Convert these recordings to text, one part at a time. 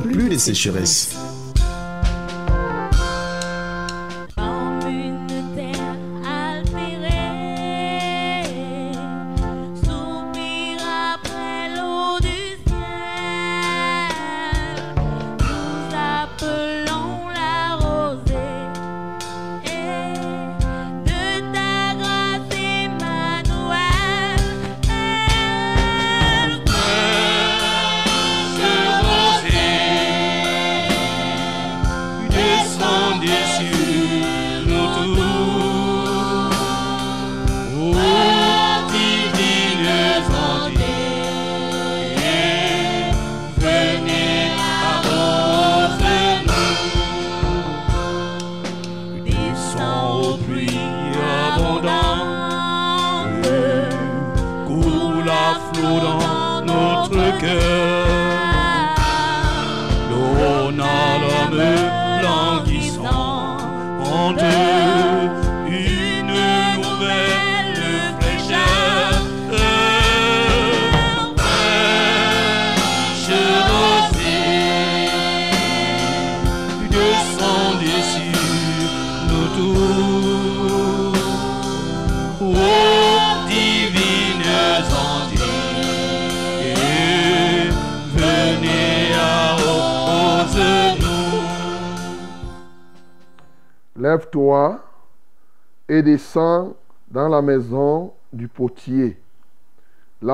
plus de sécheresse.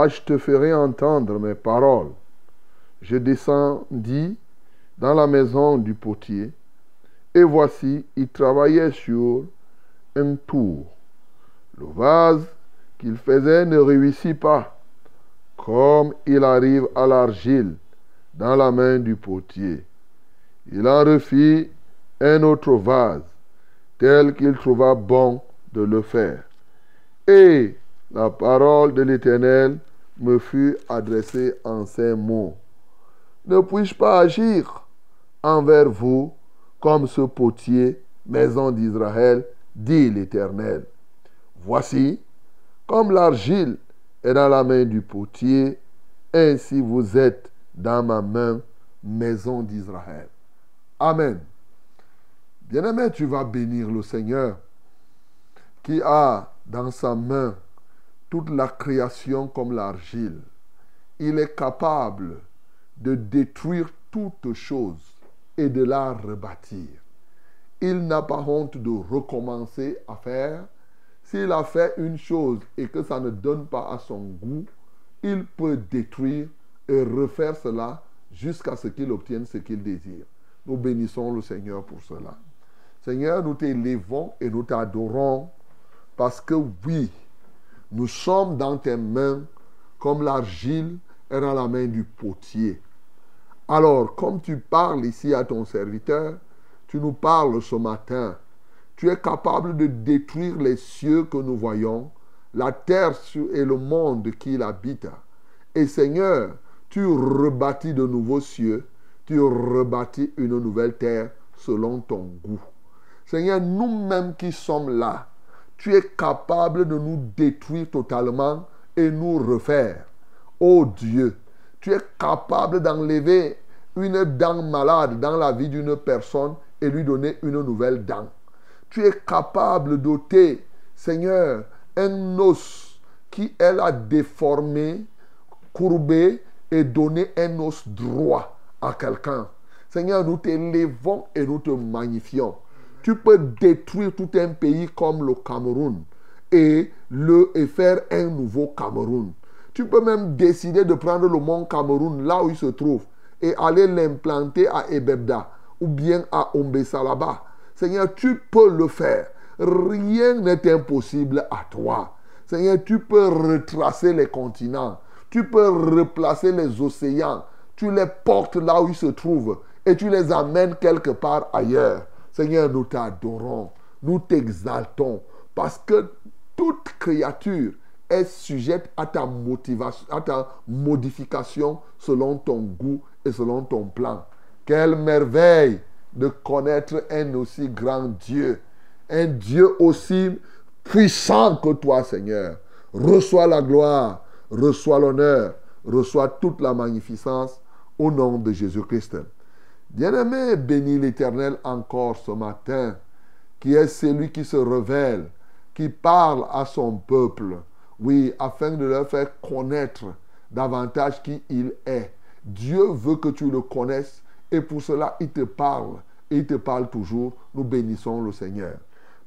Là, je te ferai entendre mes paroles. Je descendis dans la maison du potier, et voici, il travaillait sur un tour. Le vase qu'il faisait ne réussit pas, comme il arrive à l'argile dans la main du potier. Il en refit un autre vase, tel qu'il trouva bon de le faire. Et la parole de l'Éternel me fut adressée en ces mots. Ne puis-je pas agir envers vous comme ce potier, maison d'Israël, dit l'Éternel. Voici, comme l'argile est dans la main du potier, ainsi vous êtes dans ma main, maison d'Israël. Amen. Bien-aimé, tu vas bénir le Seigneur qui a dans sa main toute la création comme l'argile. Il est capable de détruire toute chose et de la rebâtir. Il n'a pas honte de recommencer à faire. S'il a fait une chose et que ça ne donne pas à son goût, il peut détruire et refaire cela jusqu'à ce qu'il obtienne ce qu'il désire. Nous bénissons le Seigneur pour cela. Seigneur, nous t'élevons et nous t'adorons parce que oui, nous sommes dans tes mains comme l'argile est dans la main du potier. Alors, comme tu parles ici à ton serviteur, tu nous parles ce matin. Tu es capable de détruire les cieux que nous voyons, la terre et le monde qu'il habite. Et Seigneur, tu rebâtis de nouveaux cieux, tu rebâtis une nouvelle terre selon ton goût. Seigneur, nous-mêmes qui sommes là, tu es capable de nous détruire totalement et nous refaire. Oh Dieu, tu es capable d'enlever une dent malade dans la vie d'une personne et lui donner une nouvelle dent. Tu es capable d'ôter, Seigneur, un os qui est là déformé, courbé et donner un os droit à quelqu'un. Seigneur, nous t'élevons et nous te magnifions. Tu peux détruire tout un pays comme le Cameroun et, le, faire un nouveau Cameroun. Tu peux même décider de prendre le mont Cameroun là où il se trouve et aller l'implanter à Ebebda ou bien à Ombesalaba. Seigneur, tu peux le faire. Rien n'est impossible à toi. Seigneur, tu peux retracer les continents. Tu peux replacer les océans. tu les portes là où ils se trouvent et tu les amènes quelque part ailleurs. Seigneur, nous t'adorons, nous t'exaltons parce que toute créature est sujette à ta motivation, à ta modification selon ton goût et selon ton plan. Quelle merveille de connaître un aussi grand Dieu, un Dieu aussi puissant que toi, Seigneur. Reçois la gloire, reçois l'honneur, reçois toute la magnificence au nom de Jésus-Christ. Bien-aimé, bénis l'Éternel encore ce matin, qui est celui qui se révèle, qui parle à son peuple, oui, afin de leur faire connaître davantage qui il est. Dieu veut que tu le connaisses et pour cela il te parle il te parle toujours. Nous bénissons le Seigneur.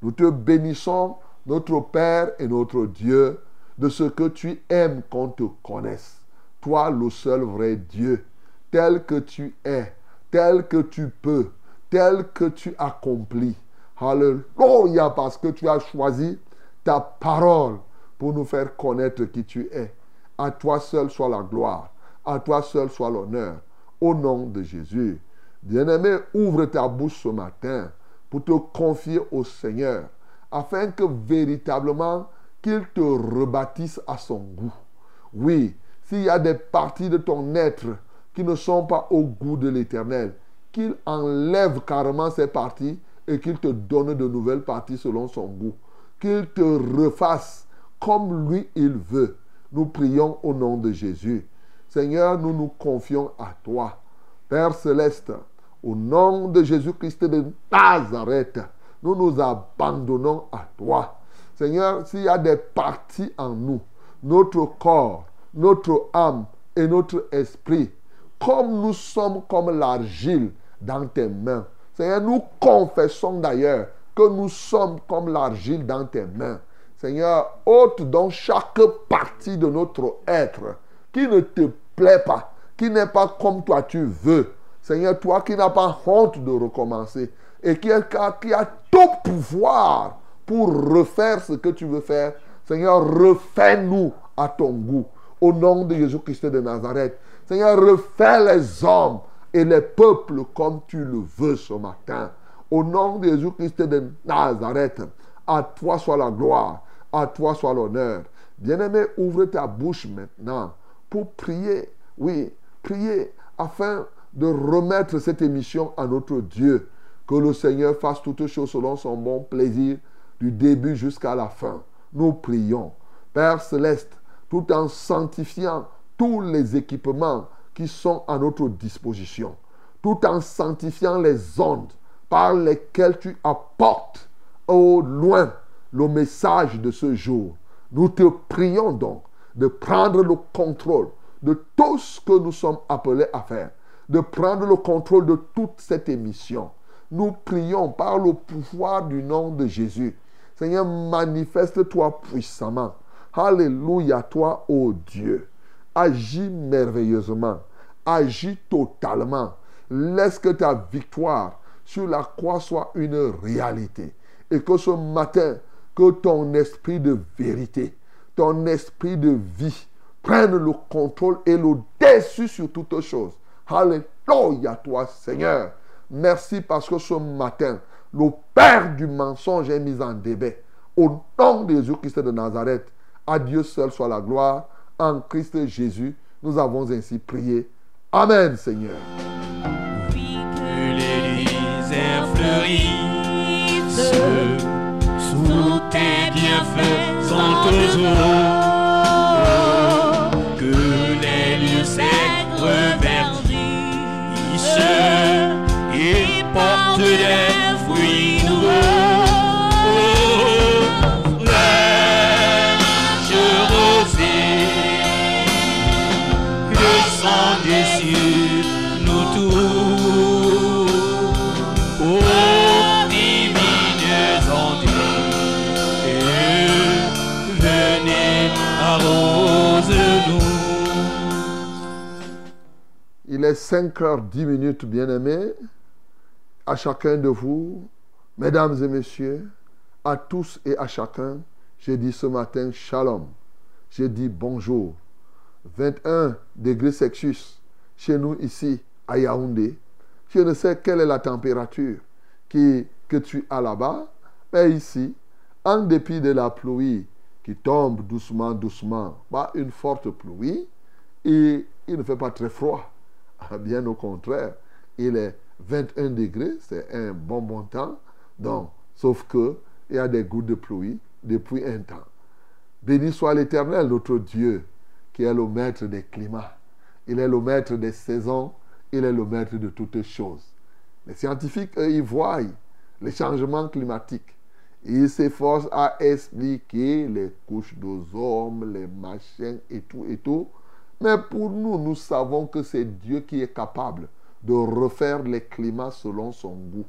Nous te bénissons, notre Père et notre Dieu, de ce que tu aimes qu'on te connaisse. Toi, le seul vrai Dieu, tel que tu es, tel que tu peux, tel que tu accomplis. Alléluia, parce que tu as choisi ta parole pour nous faire connaître qui tu es. À toi seul soit la gloire, à toi seul soit l'honneur. Au nom de Jésus. Bien-aimé, ouvre ta bouche ce matin pour te confier au Seigneur, afin que véritablement qu'il te rebâtisse à son goût. Oui, s'il y a des parties de ton être qui ne sont pas au goût de l'Éternel, qu'il enlève carrément ces parties et qu'il te donne de nouvelles parties selon son goût. Qu'il te refasse comme lui il veut. Nous prions au nom de Jésus. Seigneur, nous nous confions à toi. Père céleste, au nom de Jésus-Christ de Nazareth, nous nous abandonnons à toi. Seigneur, s'il y a des parties en nous, notre corps, notre âme et notre esprit, comme nous sommes comme l'argile dans tes mains. Seigneur, nous confessons d'ailleurs que nous sommes comme l'argile dans tes mains. Seigneur, ôte donc chaque partie de notre être qui ne te plaît pas, qui n'est pas comme toi tu veux. Seigneur, toi qui n'as pas honte de recommencer et qui, qui a tout pouvoir pour refaire ce que tu veux faire. Seigneur, refais-nous à ton goût. Au nom de Jésus-Christ de Nazareth. Seigneur, refais les hommes et les peuples comme tu le veux ce matin. Au nom de Jésus-Christ de Nazareth. À toi soit la gloire. À toi soit l'honneur. Bien-aimé, ouvre ta bouche maintenant pour prier. Oui, prier afin de remettre cette émission à notre Dieu. Que le Seigneur fasse toutes choses selon son bon plaisir du début jusqu'à la fin. Nous prions. Père céleste, tout en sanctifiant tous les équipements qui sont à notre disposition, tout en sanctifiant les ondes par lesquelles tu apportes au loin le message de ce jour. Nous te prions donc de prendre le contrôle de tout ce que nous sommes appelés à faire, de prendre le contrôle de toute cette émission. Nous prions par le pouvoir du nom de Jésus. Seigneur, manifeste-toi puissamment. Alléluia, toi, ô Dieu. Agis merveilleusement. Agis totalement. Laisse que ta victoire sur la croix soit une réalité. Et que ce matin, que ton esprit de vérité, ton esprit de vie prenne le contrôle et le dessus sur toutes choses. Alléluia, toi, Seigneur. Merci parce que ce matin, le père du mensonge est mis en débat. Au nom de Jésus-Christ de Nazareth, à Dieu seul soit la gloire. En Christ Jésus, nous avons ainsi prié. Amen, Seigneur. Que l'Église fleurisse sous tes bienfaisantes eaux. Que les secs reverdissent et portent des Il est 5 heures 10 minutes, bien-aimés. À chacun de vous, mesdames et messieurs, à tous et à chacun, j'ai dit ce matin shalom. J'ai dit bonjour. 21 degrés Celsius, chez nous ici, à Yaoundé, je ne sais quelle est la température que tu as là-bas, mais ici, en dépit de la pluie qui tombe doucement, doucement, pas une forte pluie, et il ne fait pas très froid. Bien au contraire, il est 21 degrés, c'est un bon bon temps. Donc, sauf que il y a des gouttes de pluie depuis un temps. Béni soit l'Éternel, notre Dieu, qui est le maître des climats. Il est le maître des saisons. Il est le maître de toutes choses. Les scientifiques, eux, ils voient les changements climatiques. Ils s'efforcent à expliquer les couches d'ozone, les machins et tout et tout. Mais pour nous, nous savons que c'est Dieu qui est capable de refaire les climats selon son goût.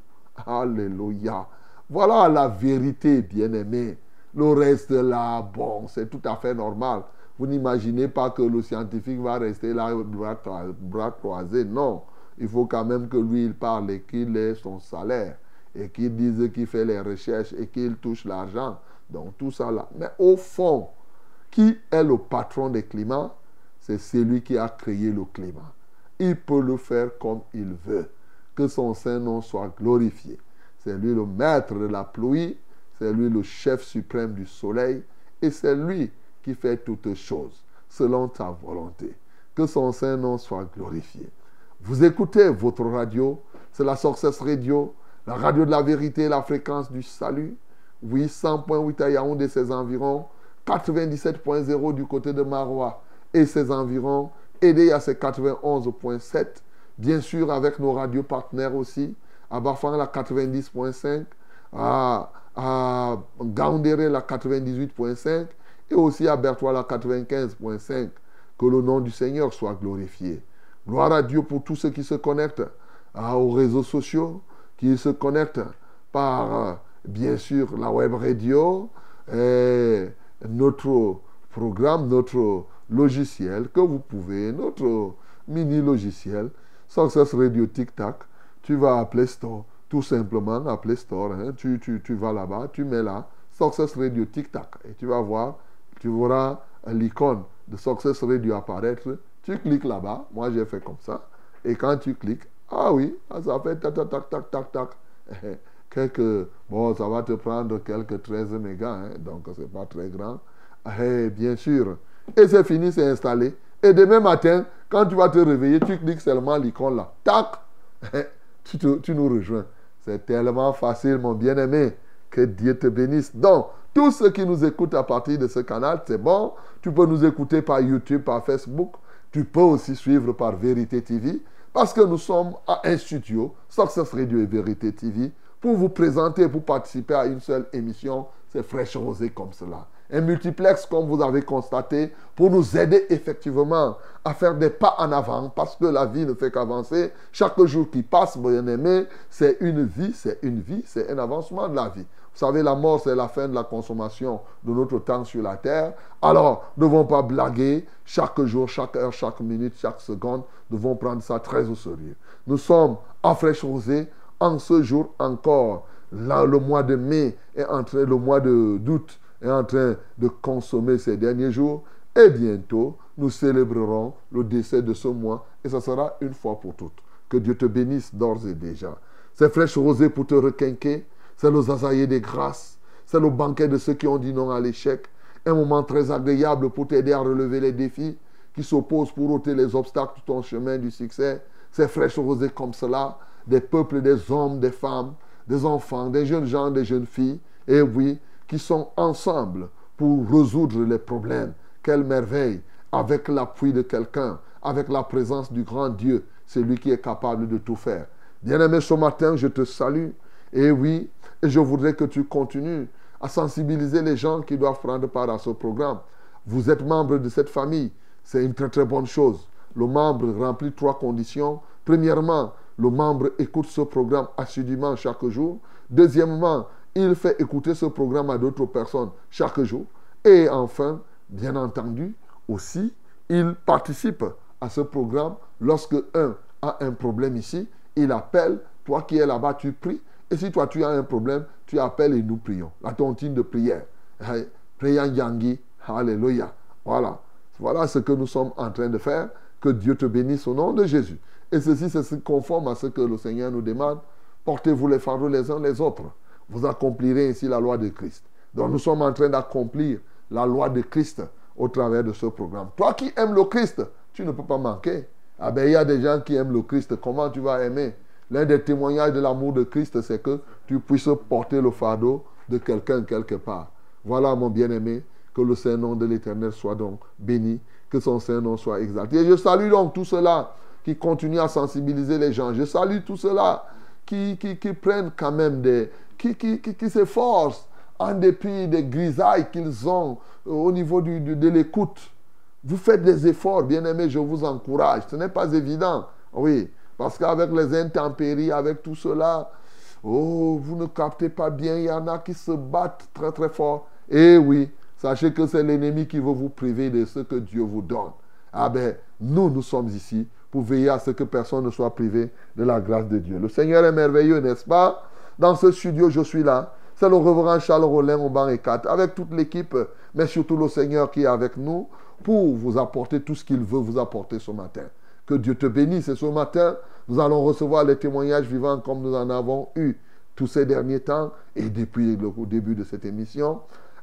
Alléluia. Voilà la vérité, bien-aimé. Le reste là, bon, c'est tout à fait normal. Vous n'imaginez pas que le scientifique va rester là, bras, bras croisés. Non. Il faut quand même que lui, il parle et qu'il ait son salaire. Et qu'il dise qu'il fait les recherches et qu'il touche l'argent. Donc tout ça là. Mais au fond, qui est le patron des climats? C'est celui qui a créé le climat. Il peut le faire comme il veut. Que son Saint-Nom soit glorifié. C'est lui le maître de la pluie, c'est lui le chef suprême du soleil, et c'est lui qui fait toutes choses selon ta volonté. Que son Saint-Nom soit glorifié. Vous écoutez votre radio, c'est la Success Radio, la radio de la vérité, la fréquence du salut. Oui, 100.8 à Yaoundé ses environs, 97.0 du côté de Marois et ses environs, aidé à ses 91.7, bien sûr avec nos radios partenaires aussi, à Bafang la 90.5, à, à la 98.5 et aussi à Bertois la 95.5. Que le nom du Seigneur soit glorifié. Gloire à Dieu pour tous ceux qui se connectent aux réseaux sociaux, qui se connectent par, bien sûr, la web radio, notre programme, notre logiciel que vous pouvez, notre mini logiciel, Success Radio Tic Tac. Tu vas à Store, tout simplement à Play Store. hein. Tu, tu- tu vas là-bas, tu mets là Success Radio Tic Tac et tu vas voir, tu verras l'icône de Success Radio apparaître. Tu cliques là-bas, moi j'ai fait comme ça. Et quand tu cliques, ah oui, ah, ça fait tac tac tac tac tac tac. Quelques, bon, ça va te prendre quelques 13 mégas, hein, donc c'est pas très grand. Eh, bien sûr. Et c'est fini, c'est installé. Et demain matin, quand tu vas te réveiller, tu cliques seulement l'icône là. Tac tu, nous rejoins. C'est tellement facile, mon bien-aimé. Que Dieu te bénisse. Donc, tous ceux qui nous écoutent à partir de ce canal, c'est bon. Tu peux nous écouter par YouTube, par Facebook. Tu peux aussi suivre par Vérité TV. Parce que nous sommes à un studio, Success Radio et Vérité TV, pour vous présenter, pour participer à une seule émission. C'est fraîche rosée comme cela. Un multiplex, comme vous avez constaté, pour nous aider effectivement à faire des pas en avant, parce que la vie ne fait qu'avancer. Chaque jour qui passe, bien aimé, c'est une vie, c'est une vie, c'est un avancement de la vie. Vous savez, la mort, c'est la fin de la consommation de notre temps sur la terre. Alors, ne devons pas blaguer. Chaque jour, chaque heure, chaque minute, chaque seconde, devons prendre ça très au sérieux. Nous sommes en fraîche en ce jour encore. Là, le mois de mai est en train, le mois d'août est en train de consommer ces derniers jours. Et bientôt, nous célébrerons le décès de ce mois. Et ça sera une fois pour toutes. Que Dieu te bénisse d'ores et déjà. C'est fraîche rosée pour te requinquer. C'est le zazaïe des grâces. C'est le banquet de ceux qui ont dit non à l'échec. Un moment très agréable pour t'aider à relever les défis qui s'opposent pour ôter les obstacles de ton chemin du succès. C'est fraîche rosée comme cela. Des peuples, des hommes, des femmes, des enfants, des jeunes gens, des jeunes filles. Et oui, qui sont ensemble pour résoudre les problèmes. Quelle merveille avec l'appui de quelqu'un, avec la présence du grand Dieu, c'est lui qui est capable de tout faire. Bien-aimé, ce matin, je te salue. Et oui, et je voudrais que tu continues à sensibiliser les gens qui doivent prendre part à ce programme. Vous êtes membre de cette famille, c'est une très très bonne chose. Le membre remplit trois conditions. Premièrement, le membre écoute ce programme assidûment chaque jour. Deuxièmement, il fait écouter ce programme à d'autres personnes chaque jour. Et enfin, bien entendu, aussi, il participe à ce programme lorsque un a un problème ici, il appelle, toi qui es là-bas, tu pries. Et si toi tu as un problème, tu appelles et nous prions. La tontine de prière. Priant Yangi, Alléluia. Voilà. Voilà ce que nous sommes en train de faire. Que Dieu te bénisse au nom de Jésus. Et ceci, c'est conforme à ce que le Seigneur nous demande. Portez-vous les fardeaux les uns les autres. Vous accomplirez ainsi la loi de Christ. Donc nous sommes en train d'accomplir la loi de Christ au travers de ce programme. Toi qui aimes le Christ, tu ne peux pas manquer. Ah ben, il y a des gens qui aiment le Christ. Comment tu vas aimer? L'un des témoignages de l'amour de Christ, c'est que tu puisses porter le fardeau de quelqu'un quelque part. Voilà, mon bien-aimé, que le Saint-Nom de l'Éternel soit donc béni, que son Saint-Nom soit exalté. Et je salue donc tout cela qui continue à sensibiliser les gens. Je salue tout cela qui, qui, qui prennent quand même des... qui, qui, qui, s'efforcent en dépit des grisailles qu'ils ont au niveau du- de l'écoute. Vous faites des efforts, bien-aimés, je vous encourage. Ce n'est pas évident, oui, parce qu'avec les intempéries, avec tout cela, oh, vous ne captez pas bien, il y en a qui se battent très très fort. Et oui, sachez que c'est l'ennemi qui veut vous priver de ce que Dieu vous donne. Ah ben, nous, nous sommes ici pour veiller à ce que personne ne soit privé de la grâce de Dieu. Le Seigneur est merveilleux, n'est-ce pas? Dans ce studio, je suis là. C'est le reverend Charles Rollin au banc et 4, avec toute l'équipe, mais surtout le Seigneur qui est avec nous pour vous apporter tout ce qu'il veut vous apporter ce matin. Que Dieu te bénisse. Et ce matin, nous allons recevoir les témoignages vivants comme nous en avons eu tous ces derniers temps et depuis le début de cette émission.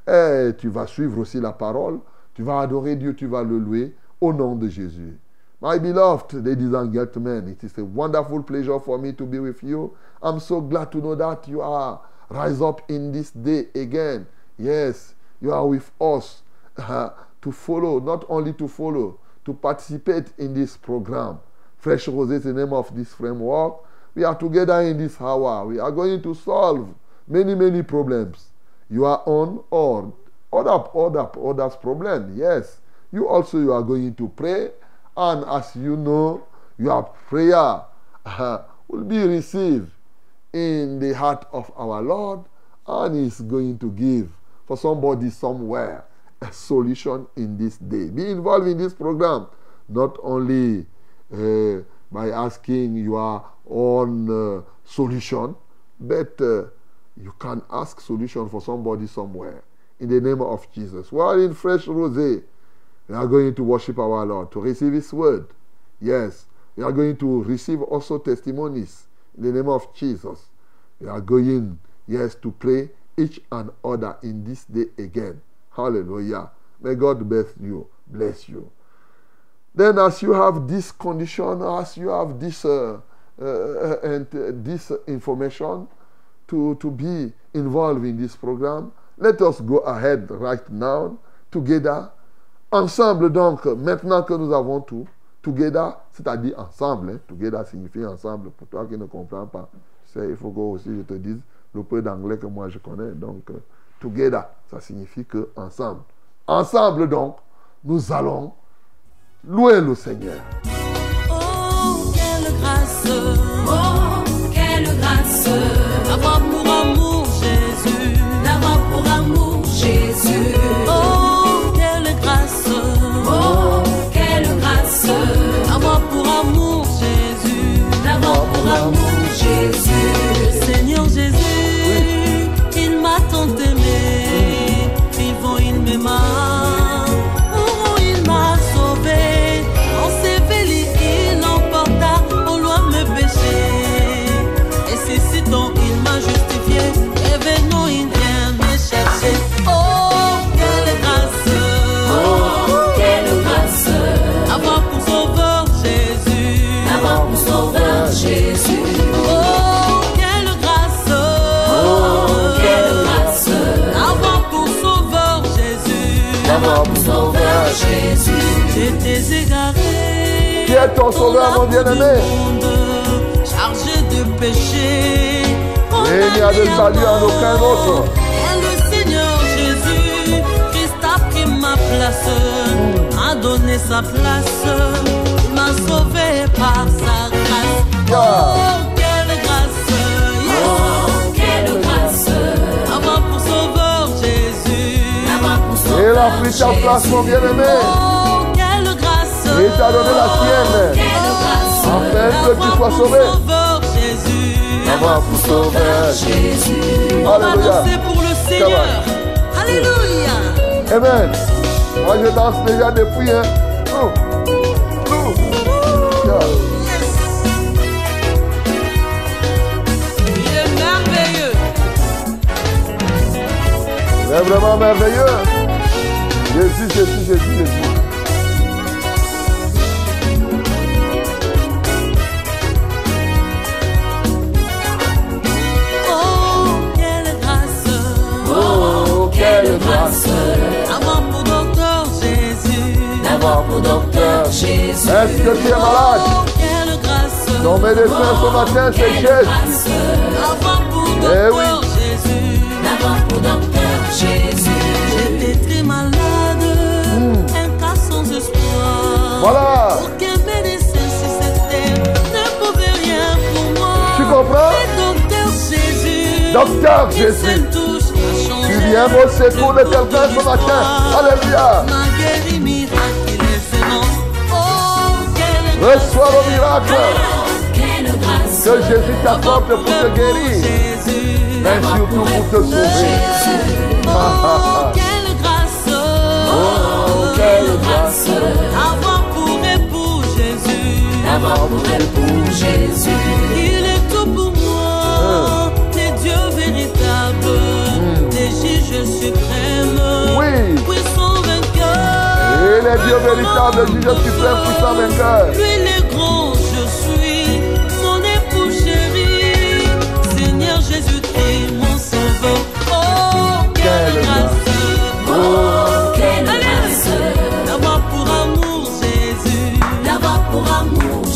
Et tu vas suivre aussi la parole. Tu vas adorer Dieu, tu vas le louer au nom de Jésus. My beloved ladies and gentlemen, it is a wonderful pleasure for me to be with you. I'm so glad to know that you are rise up in this day again. Yes, you are with us uh, to follow, not only to follow, to participate in this program. Fresh Rose is the name of this framework. We are together in this hour. We are going to solve many, many problems. You are on or other, other, others problem. Yes. You also you are going to pray. And as you know, your prayer uh, will be received in the heart of our Lord and is going to give for somebody somewhere a solution in this day. Be involved in this program, not only uh, by asking your own uh, solution, but uh, you can ask solution for somebody somewhere in the name of Jesus. While in Fresh Rosé, we are going to worship our Lord, to receive His word. Yes, we are going to receive also testimonies in the name of Jesus. We are going, yes, to pray each and other in this day again. Hallelujah. May God bless you. Bless you. Then, as you have this condition, as you have this uh, uh, and uh, this information to, to be involved in this program, let us go ahead right now together. Ensemble, donc, maintenant que nous avons tout, together, c'est-à-dire ensemble, hein, together signifie ensemble, pour toi qui ne comprends pas. Il faut que aussi je te dise le peu d'anglais que moi je connais. Donc, euh, together, ça signifie que ensemble. Ensemble, donc, nous allons louer le Seigneur. Oh, quelle grâce, Oh, quelle grâce pour amour Jésus. d'avoir pour amour Jésus. Jésus. J'étais égaré. Qui est ton sauveur, mon bien-aimé? Chargé de péché. Et il n'y a de salut en aucun autre. Et le Seigneur Jésus, Christ a pris ma place, a donné sa place, m'a sauvé par sa grâce. Oh, il a pris ta place, mon bien-aimé. Oh, quelle grâce. Et il t'a donné la sienne. Quelle grâce Afin que tu sois sauvé. Avoir pour sauveur. Jésus. Alléluia. pour le Seigneur. Alléluia. Amen. Moi, je danse déjà depuis. Hein. Oh. Oh. Alléluia. Il est merveilleux. Il est vraiment merveilleux. Jésus, Jésus, Jésus, Jésus. Oh, quelle grâce. Oh, quelle grâce Avoir pour docteur Jésus. d'avoir pour docteur Jésus. Est-ce que tu es malade? Oh, quelle grâce. Ton médecin ce matin, c'est Jésus. Avoir pour Eh docteur oui. Jésus. D'avoir pour docteur Jésus. Voilà. Aucun médecin, si c'était, ne pouvait rien pour moi. Tu comprends? Docteur Jésus. Docteur Jésus. Tu viens au secours de quelqu'un ce matin. Alléluia. Oh, Reçois le miracle grâce. que Jésus t'apporte pour te guérir, mais surtout pour te sauver. Oh, quelle grâce. Oh, quelle grâce Jésus. D'avoir pour époux Jésus. Il est tout pour moi. Les dieux véritables. Les juges suprêmes. Oui. Puissant vainqueur. Et les dieux véritables, juge suprême, puissant vainqueur. Lui le grand, je suis mon époux chéri. Seigneur Jésus-Christ, mon sauveur. Oh, quelle Quelle grâce. Oh. D'avoir pour amour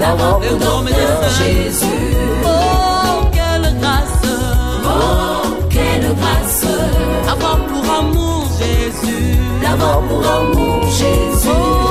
D'avoir le docteur médecin. Jésus. Oh, quelle grâce. Oh, quelle grâce. Avoir pour amour Jésus. D'avoir pour amour Jésus. Oh,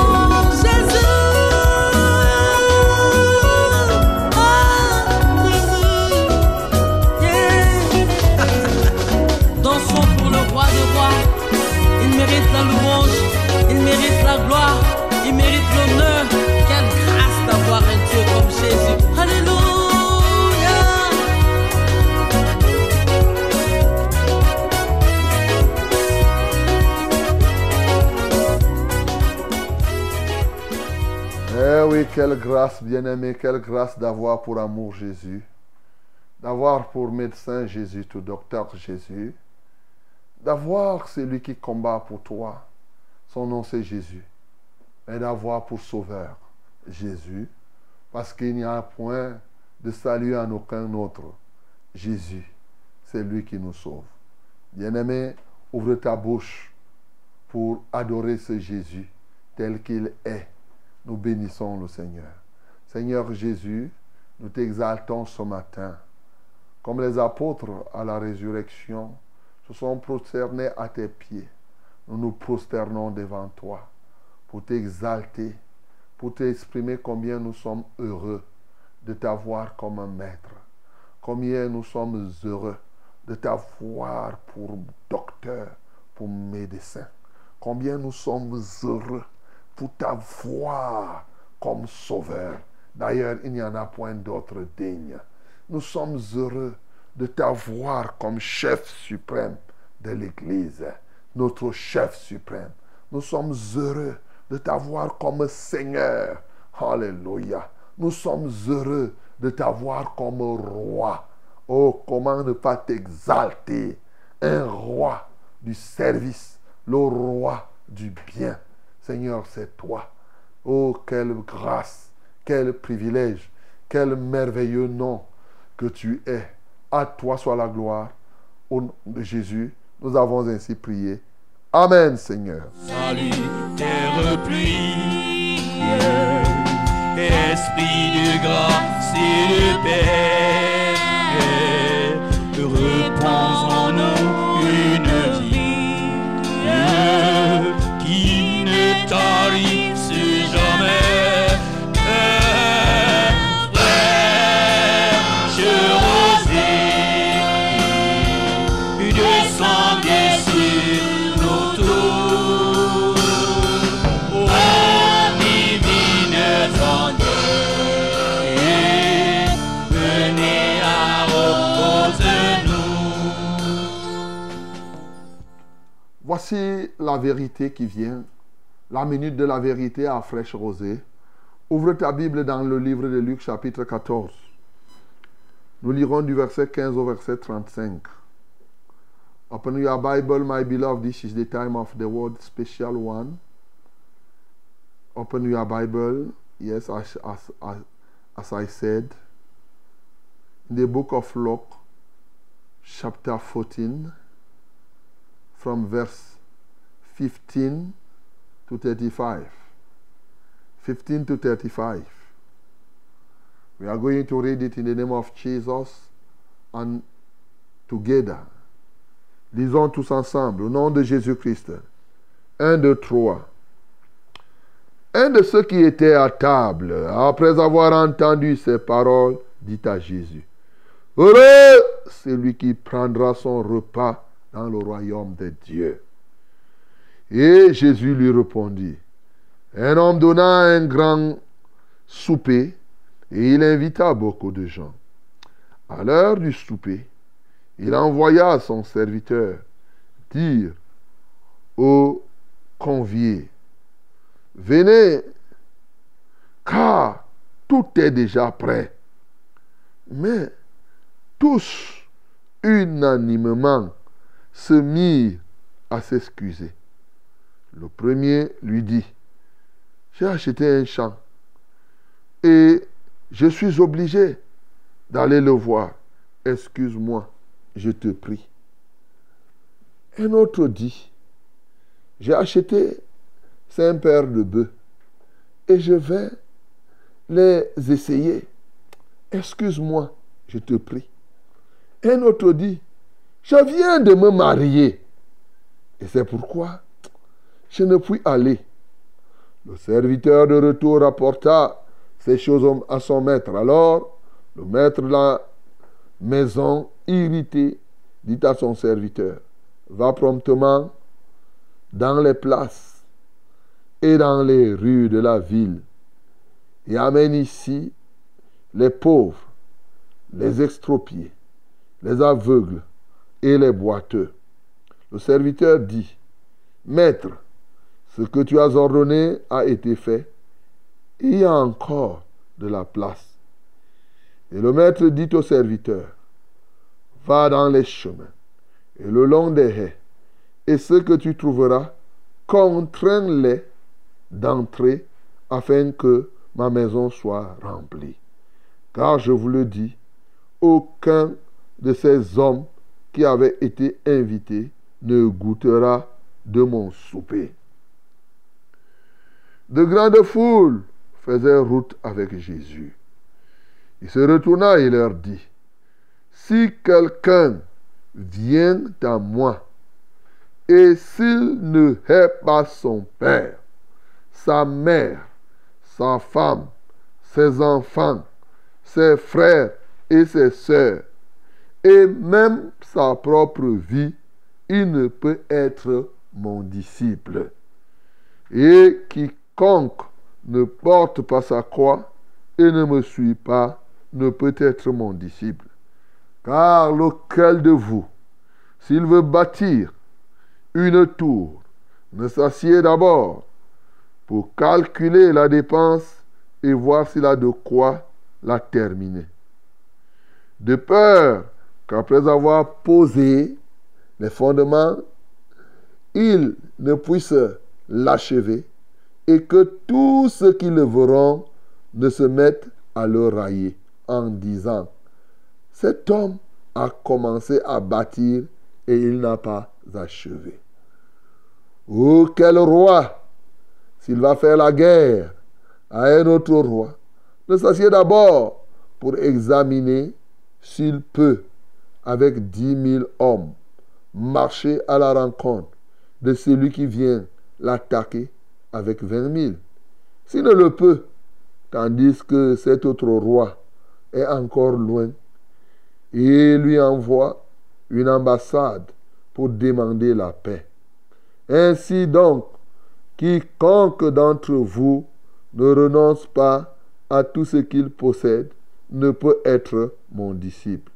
quelle grâce, bien-aimé, quelle grâce d'avoir pour amour Jésus, d'avoir pour médecin Jésus, tout docteur Jésus, d'avoir celui qui combat pour toi, son nom c'est Jésus, et d'avoir pour sauveur Jésus, parce qu'il n'y a point de salut en aucun autre. Jésus, c'est lui qui nous sauve. Bien-aimé, ouvre ta bouche pour adorer ce Jésus tel qu'il est. Nous bénissons le Seigneur. Seigneur Jésus, nous t'exaltons ce matin. Comme les apôtres à la résurrection se sont prosternés à tes pieds, nous nous prosternons devant toi pour t'exalter, pour t'exprimer combien nous sommes heureux de t'avoir comme un maître, combien nous sommes heureux de t'avoir pour docteur, pour médecin, combien nous sommes heureux pour t'avoir comme sauveur. D'ailleurs, il n'y en a point d'autre digne. Nous sommes heureux de t'avoir comme chef suprême de l'Église, notre chef suprême. Nous sommes heureux de t'avoir comme Seigneur. Alléluia. Nous sommes heureux de t'avoir comme roi. Oh, comment ne pas t'exalter? Un roi du service, le roi du bien. Seigneur, c'est toi. Oh, quelle grâce, quel privilège, quel merveilleux nom que tu es. À toi soit la gloire. Au nom de Jésus, nous avons ainsi prié. Amen, Seigneur. Salut, terre pluie, esprit de grâce et de paix, t'arrive si jamais. Eh, frère, je rosée, descendez sur nos tours. Oh, divine tendresse, venez à repos de nous. Voici la vérité qui vient la minute de la vérité à fraîche rosée. Ouvre ta Bible dans le livre de Luc chapitre 14. Nous lirons du verset 15 au verset 35. Open your Bible, my beloved. This is the time of the word special one. Open your Bible. Yes, as, I said. In the book of Luke, chapter 14, from verse 15 to 35. 15 to 35. We are going to read it in the name of Jesus and together. Lisons tous ensemble au nom de Jésus-Christ. Un, deux, trois. Un de ceux qui étaient à table, après avoir entendu ces paroles, dit à Jésus, Heureux celui qui prendra son repas dans le royaume de Dieu. Et Jésus lui répondit, un homme donna un grand souper et il invita beaucoup de gens. À l'heure du souper, il envoya son serviteur dire aux conviés, venez, car tout est déjà prêt. Mais tous, unanimement, se mirent à s'excuser. Le premier lui dit, j'ai acheté un champ et je suis obligé d'aller le voir. Excuse-moi, je te prie. Un autre dit, j'ai acheté cinq paires de bœufs et je vais les essayer. Excuse-moi, je te prie. Un autre dit, je viens de me marier et c'est pourquoi je ne puis aller. Le serviteur de retour rapporta ces choses à son maître. Alors, le maître de la maison, irrité, dit à son serviteur, va promptement dans les places et dans les rues de la ville et amène ici les pauvres, les extropiés, les aveugles et les boiteux. Le serviteur dit, Maître, ce que tu as ordonné a été fait. Il y a encore de la place. Et le maître dit au serviteur, va dans les chemins et le long des haies, et ce que tu trouveras, contrains-les d'entrer afin que ma maison soit remplie. Car je vous le dis, aucun de ces hommes qui avaient été invités ne goûtera de mon souper. De grandes foules faisaient route avec Jésus. Il se retourna et leur dit, Si quelqu'un vient à moi, et s'il ne hait pas son père, sa mère, sa femme, ses enfants, ses frères et ses sœurs, et même sa propre vie, il ne peut être mon disciple. Et quiconque ne porte pas sa croix et ne me suit pas ne peut être mon disciple. Car lequel de vous, s'il veut bâtir une tour, ne s'assied d'abord pour calculer la dépense et voir s'il a de quoi la terminer. De peur qu'après avoir posé les fondements, il ne puisse l'achever et que tous ceux qui le verront ne se mettent à le railler en disant, cet homme a commencé à bâtir et il n'a pas achevé. Oh, quel roi, s'il va faire la guerre à un autre roi, ne s'assied d'abord pour examiner s'il peut, avec dix mille hommes, marcher à la rencontre de celui qui vient l'attaquer avec vingt mille. S'il ne le peut, tandis que cet autre roi est encore loin, et lui envoie une ambassade pour demander la paix. Ainsi donc, quiconque d'entre vous ne renonce pas à tout ce qu'il possède ne peut être mon disciple.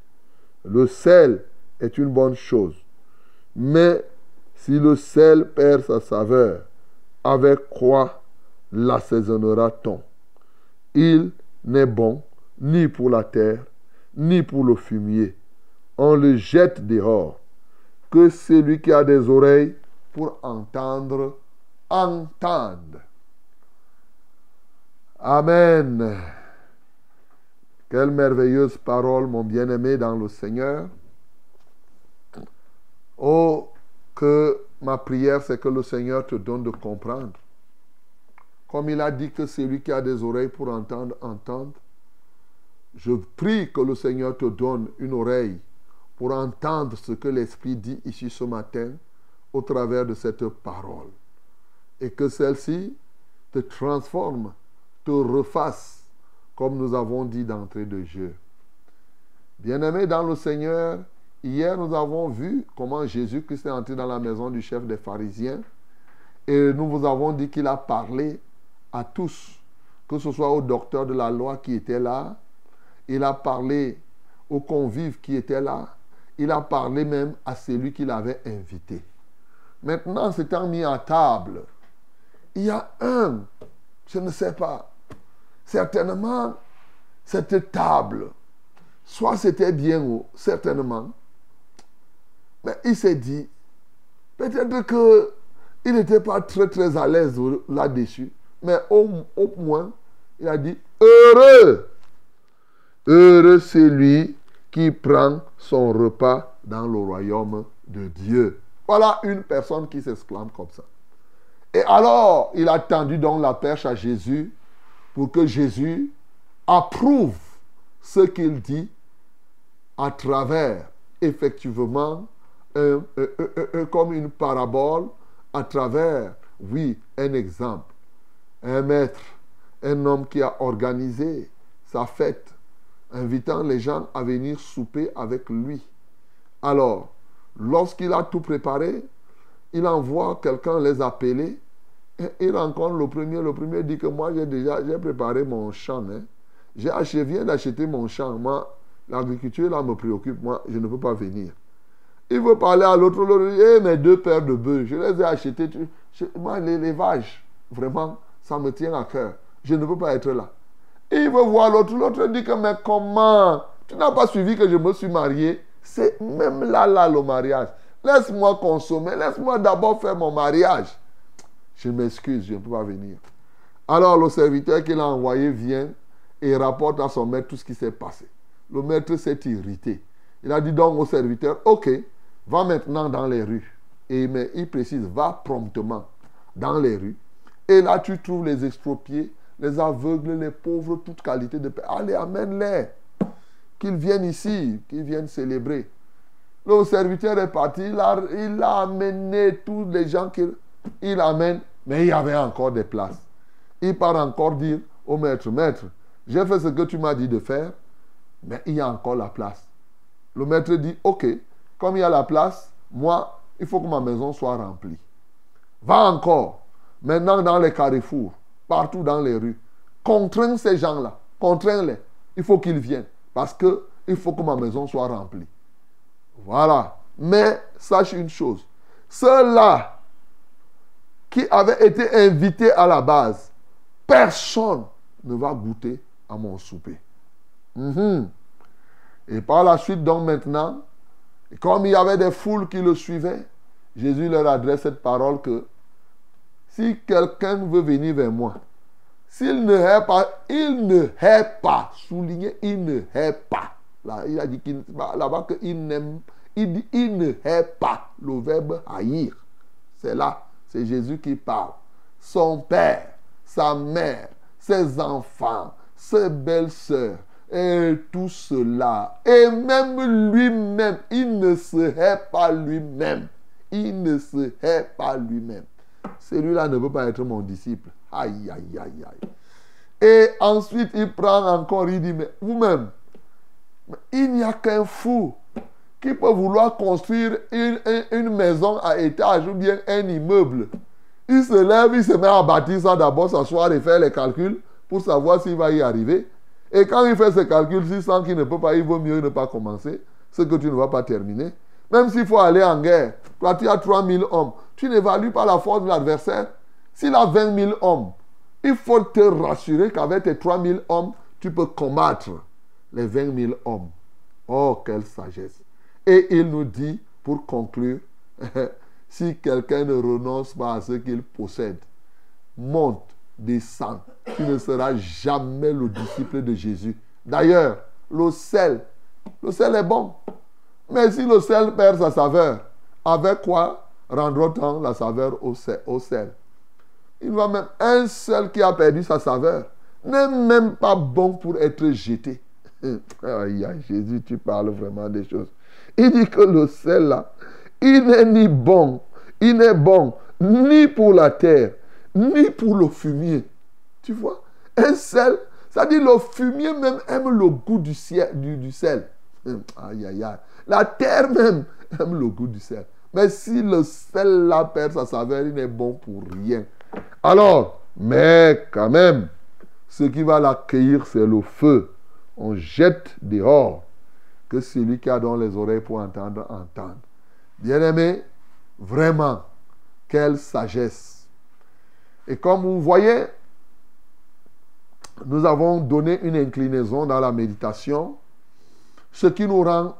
Le sel est une bonne chose, mais Si le sel perd sa saveur, avec quoi l'assaisonnera-t-on Il n'est bon ni pour la terre, ni pour le fumier. On le jette dehors. Que celui qui a des oreilles pour entendre, entende. Amen. Quelle merveilleuse parole, mon bien-aimé dans le Seigneur. Oh, que ma prière, c'est que le Seigneur te donne de comprendre. Comme il a dit que celui qui a des oreilles pour entendre, entende. Je prie que le Seigneur te donne une oreille pour entendre ce que l'Esprit dit ici ce matin au travers de cette parole. Et que celle-ci te transforme, te refasse, comme nous avons dit d'entrée de jeu. Bien-aimé dans le Seigneur, hier nous avons vu comment Jésus-Christ est entré dans la maison du chef des pharisiens. Et nous vous avons dit qu'il a parlé à tous, que ce soit au docteur de la loi qui était là, il a parlé aux convives qui étaient là, il a parlé même à celui qu'il avait invité. Maintenant, s'étant mis à table, il y a un, je ne sais pas, certainement, cette table, soit c'était bien haut, certainement, mais il s'est dit, peut-être que il n'était pas très très à l'aise là-dessus, mais au, moins, il a dit, heureux, heureux celui qui prend son repas dans le royaume de Dieu. Voilà une personne qui s'exclame comme ça. Et alors, il a tendu donc la perche à Jésus pour que Jésus approuve ce qu'il dit à travers, effectivement, comme une parabole, à travers, oui, un exemple. Un maître, un homme qui a organisé sa fête, invitant les gens à venir souper avec lui. Alors, lorsqu'il a tout préparé, il envoie quelqu'un les appeler. Et il rencontre le premier. Le premier dit que moi, j'ai déjà j'ai préparé mon champ. hein. J'ai acheté, viens d'acheter mon champ. Moi, l'agriculture, là, me préoccupe. Moi, je ne peux pas venir. Il veut parler à l'autre. L'autre dit, Eh, mes deux paires de bœufs, je les ai achetés. Moi, l'élevage, vraiment, ça me tient à cœur. Je ne peux pas être là. Il veut voir l'autre. L'autre dit que, mais comment? Tu n'as pas suivi que je me suis marié? C'est même là, là, le mariage. Laisse-moi consommer. Laisse-moi d'abord faire mon mariage. Je m'excuse, je ne peux pas venir. Alors le serviteur qu'il a envoyé vient et rapporte à son maître tout ce qui s'est passé. Le maître s'est irrité. Il a dit donc au serviteur, ok, va maintenant dans les rues. Et mais il précise, va promptement dans les rues. Et là, tu trouves les expropriés, les aveugles, les pauvres, toute qualité de paix. Allez, amène-les. Qu'ils viennent ici, qu'ils viennent célébrer. Le serviteur est parti, il a, il a amené tous les gens qu'il il amène, mais il y avait encore des places. Il part encore dire au maître, maître, j'ai fait ce que tu m'as dit de faire, mais il y a encore la place. Le maître dit, ok, comme il y a la place, moi, il faut que ma maison soit remplie. Va encore, maintenant dans les carrefours, partout dans les rues, contrains ces gens-là, contrains-les. Il faut qu'ils viennent, parce que il faut que ma maison soit remplie. Voilà. Mais sache une chose, ceux-là qui avaient été invités à la base, personne ne va goûter à mon souper. Mhm. Et par la suite, donc maintenant, comme il y avait des foules qui le suivaient, Jésus leur adresse cette parole que si quelqu'un veut venir vers moi, s'il ne hait pas, il ne hait pas, souligné, il ne hait pas. Là, il a dit qu'il- il dit il ne hait pas, le verbe haïr. C'est là, c'est Jésus qui parle. Son père, sa mère, ses enfants, ses belles-sœurs, et tout cela. Et même lui-même, il ne se hait pas lui-même. Il ne se hait pas lui-même. Celui-là ne peut pas être mon disciple. Aïe, aïe, aïe, aïe. Et ensuite, il prend encore, il dit, mais vous-même, il n'y a qu'un fou qui peut vouloir construire une- une maison à étage ou bien un immeuble. Il se lève, il se met à bâtir ça d'abord, s'asseoir et faire les calculs pour savoir s'il va y arriver. Et quand il fait ses calculs, s'il sent qu'il ne peut pas, il vaut mieux ne pas commencer ce que tu ne vas pas terminer. Même s'il faut aller en guerre Toi, tu as 3000 hommes. Tu n'évalues pas la force de l'adversaire. S'il a 20 000 hommes, il faut te rassurer qu'avec tes 3000 hommes, tu peux combattre les 20 000 hommes. Oh, quelle sagesse. Et il nous dit, pour conclure, si quelqu'un ne renonce pas à ce qu'il possède, monte, descend, tu ne seras jamais le disciple de Jésus. D'ailleurs, le sel, le sel est bon. Mais si le sel perd sa saveur, avec quoi rendra-t-on la saveur au sel, Il va même un sel qui a perdu sa saveur n'est même pas bon pour être jeté. Aïe, Jésus, tu parles vraiment des choses. Il dit que le sel là, il n'est ni bon, il n'est bon ni pour la terre, ni pour le fumier. Tu vois Un sel, ça dit le fumier même aime le goût du, ciel, du, sel. Aïe, aïe, aïe. La terre même aime le goût du sel. Mais si le sel là perd sa saveur, il n'est bon pour rien. Alors, mais quand même, ce qui va l'accueillir, c'est le feu. On jette dehors. Que celui qui a dans les oreilles pour entendre, entende. Bien-aimé, vraiment, quelle sagesse. Et comme vous voyez, nous avons donné une inclinaison dans la méditation, ce qui nous rend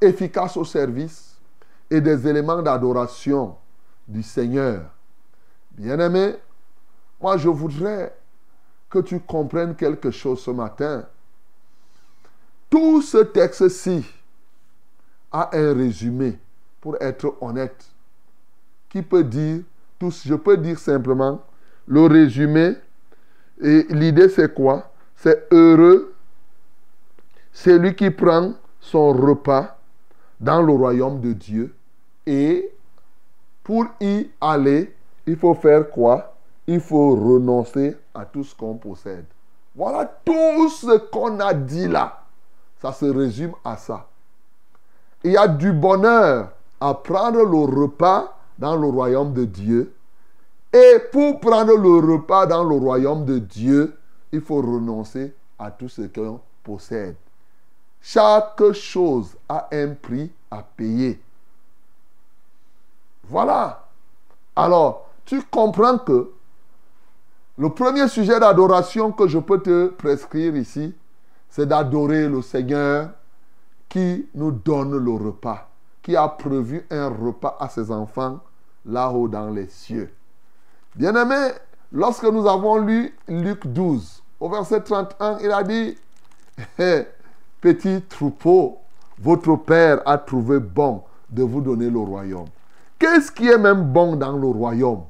efficace au service et des éléments d'adoration du Seigneur. Bien-aimé, moi je voudrais que tu comprennes quelque chose ce matin. Tout ce texte-ci a un résumé, pour être honnête, qui peut dire, tout, je peux dire simplement, le résumé, et l'idée c'est quoi? C'est heureux celui qui prend son repas dans le royaume de Dieu et pour y aller, il faut faire quoi? Il faut renoncer à tout ce qu'on possède. Voilà tout ce qu'on a dit là. Ça se résume à ça. Il y a du bonheur à prendre le repas dans le royaume de Dieu. Et pour prendre le repas dans le royaume de Dieu, il faut renoncer à tout ce qu'on possède. Chaque chose a un prix à payer. Voilà. Alors, tu comprends que le premier sujet d'adoration que je peux te prescrire ici, c'est d'adorer le Seigneur qui nous donne le repas, qui a prévu un repas à ses enfants là-haut dans les cieux. Bien-aimé, lorsque nous avons lu Luc 12, au verset 31, il a dit, petit troupeau, votre Père a trouvé bon de vous donner le royaume. Qu'est-ce qui est même bon dans le royaume?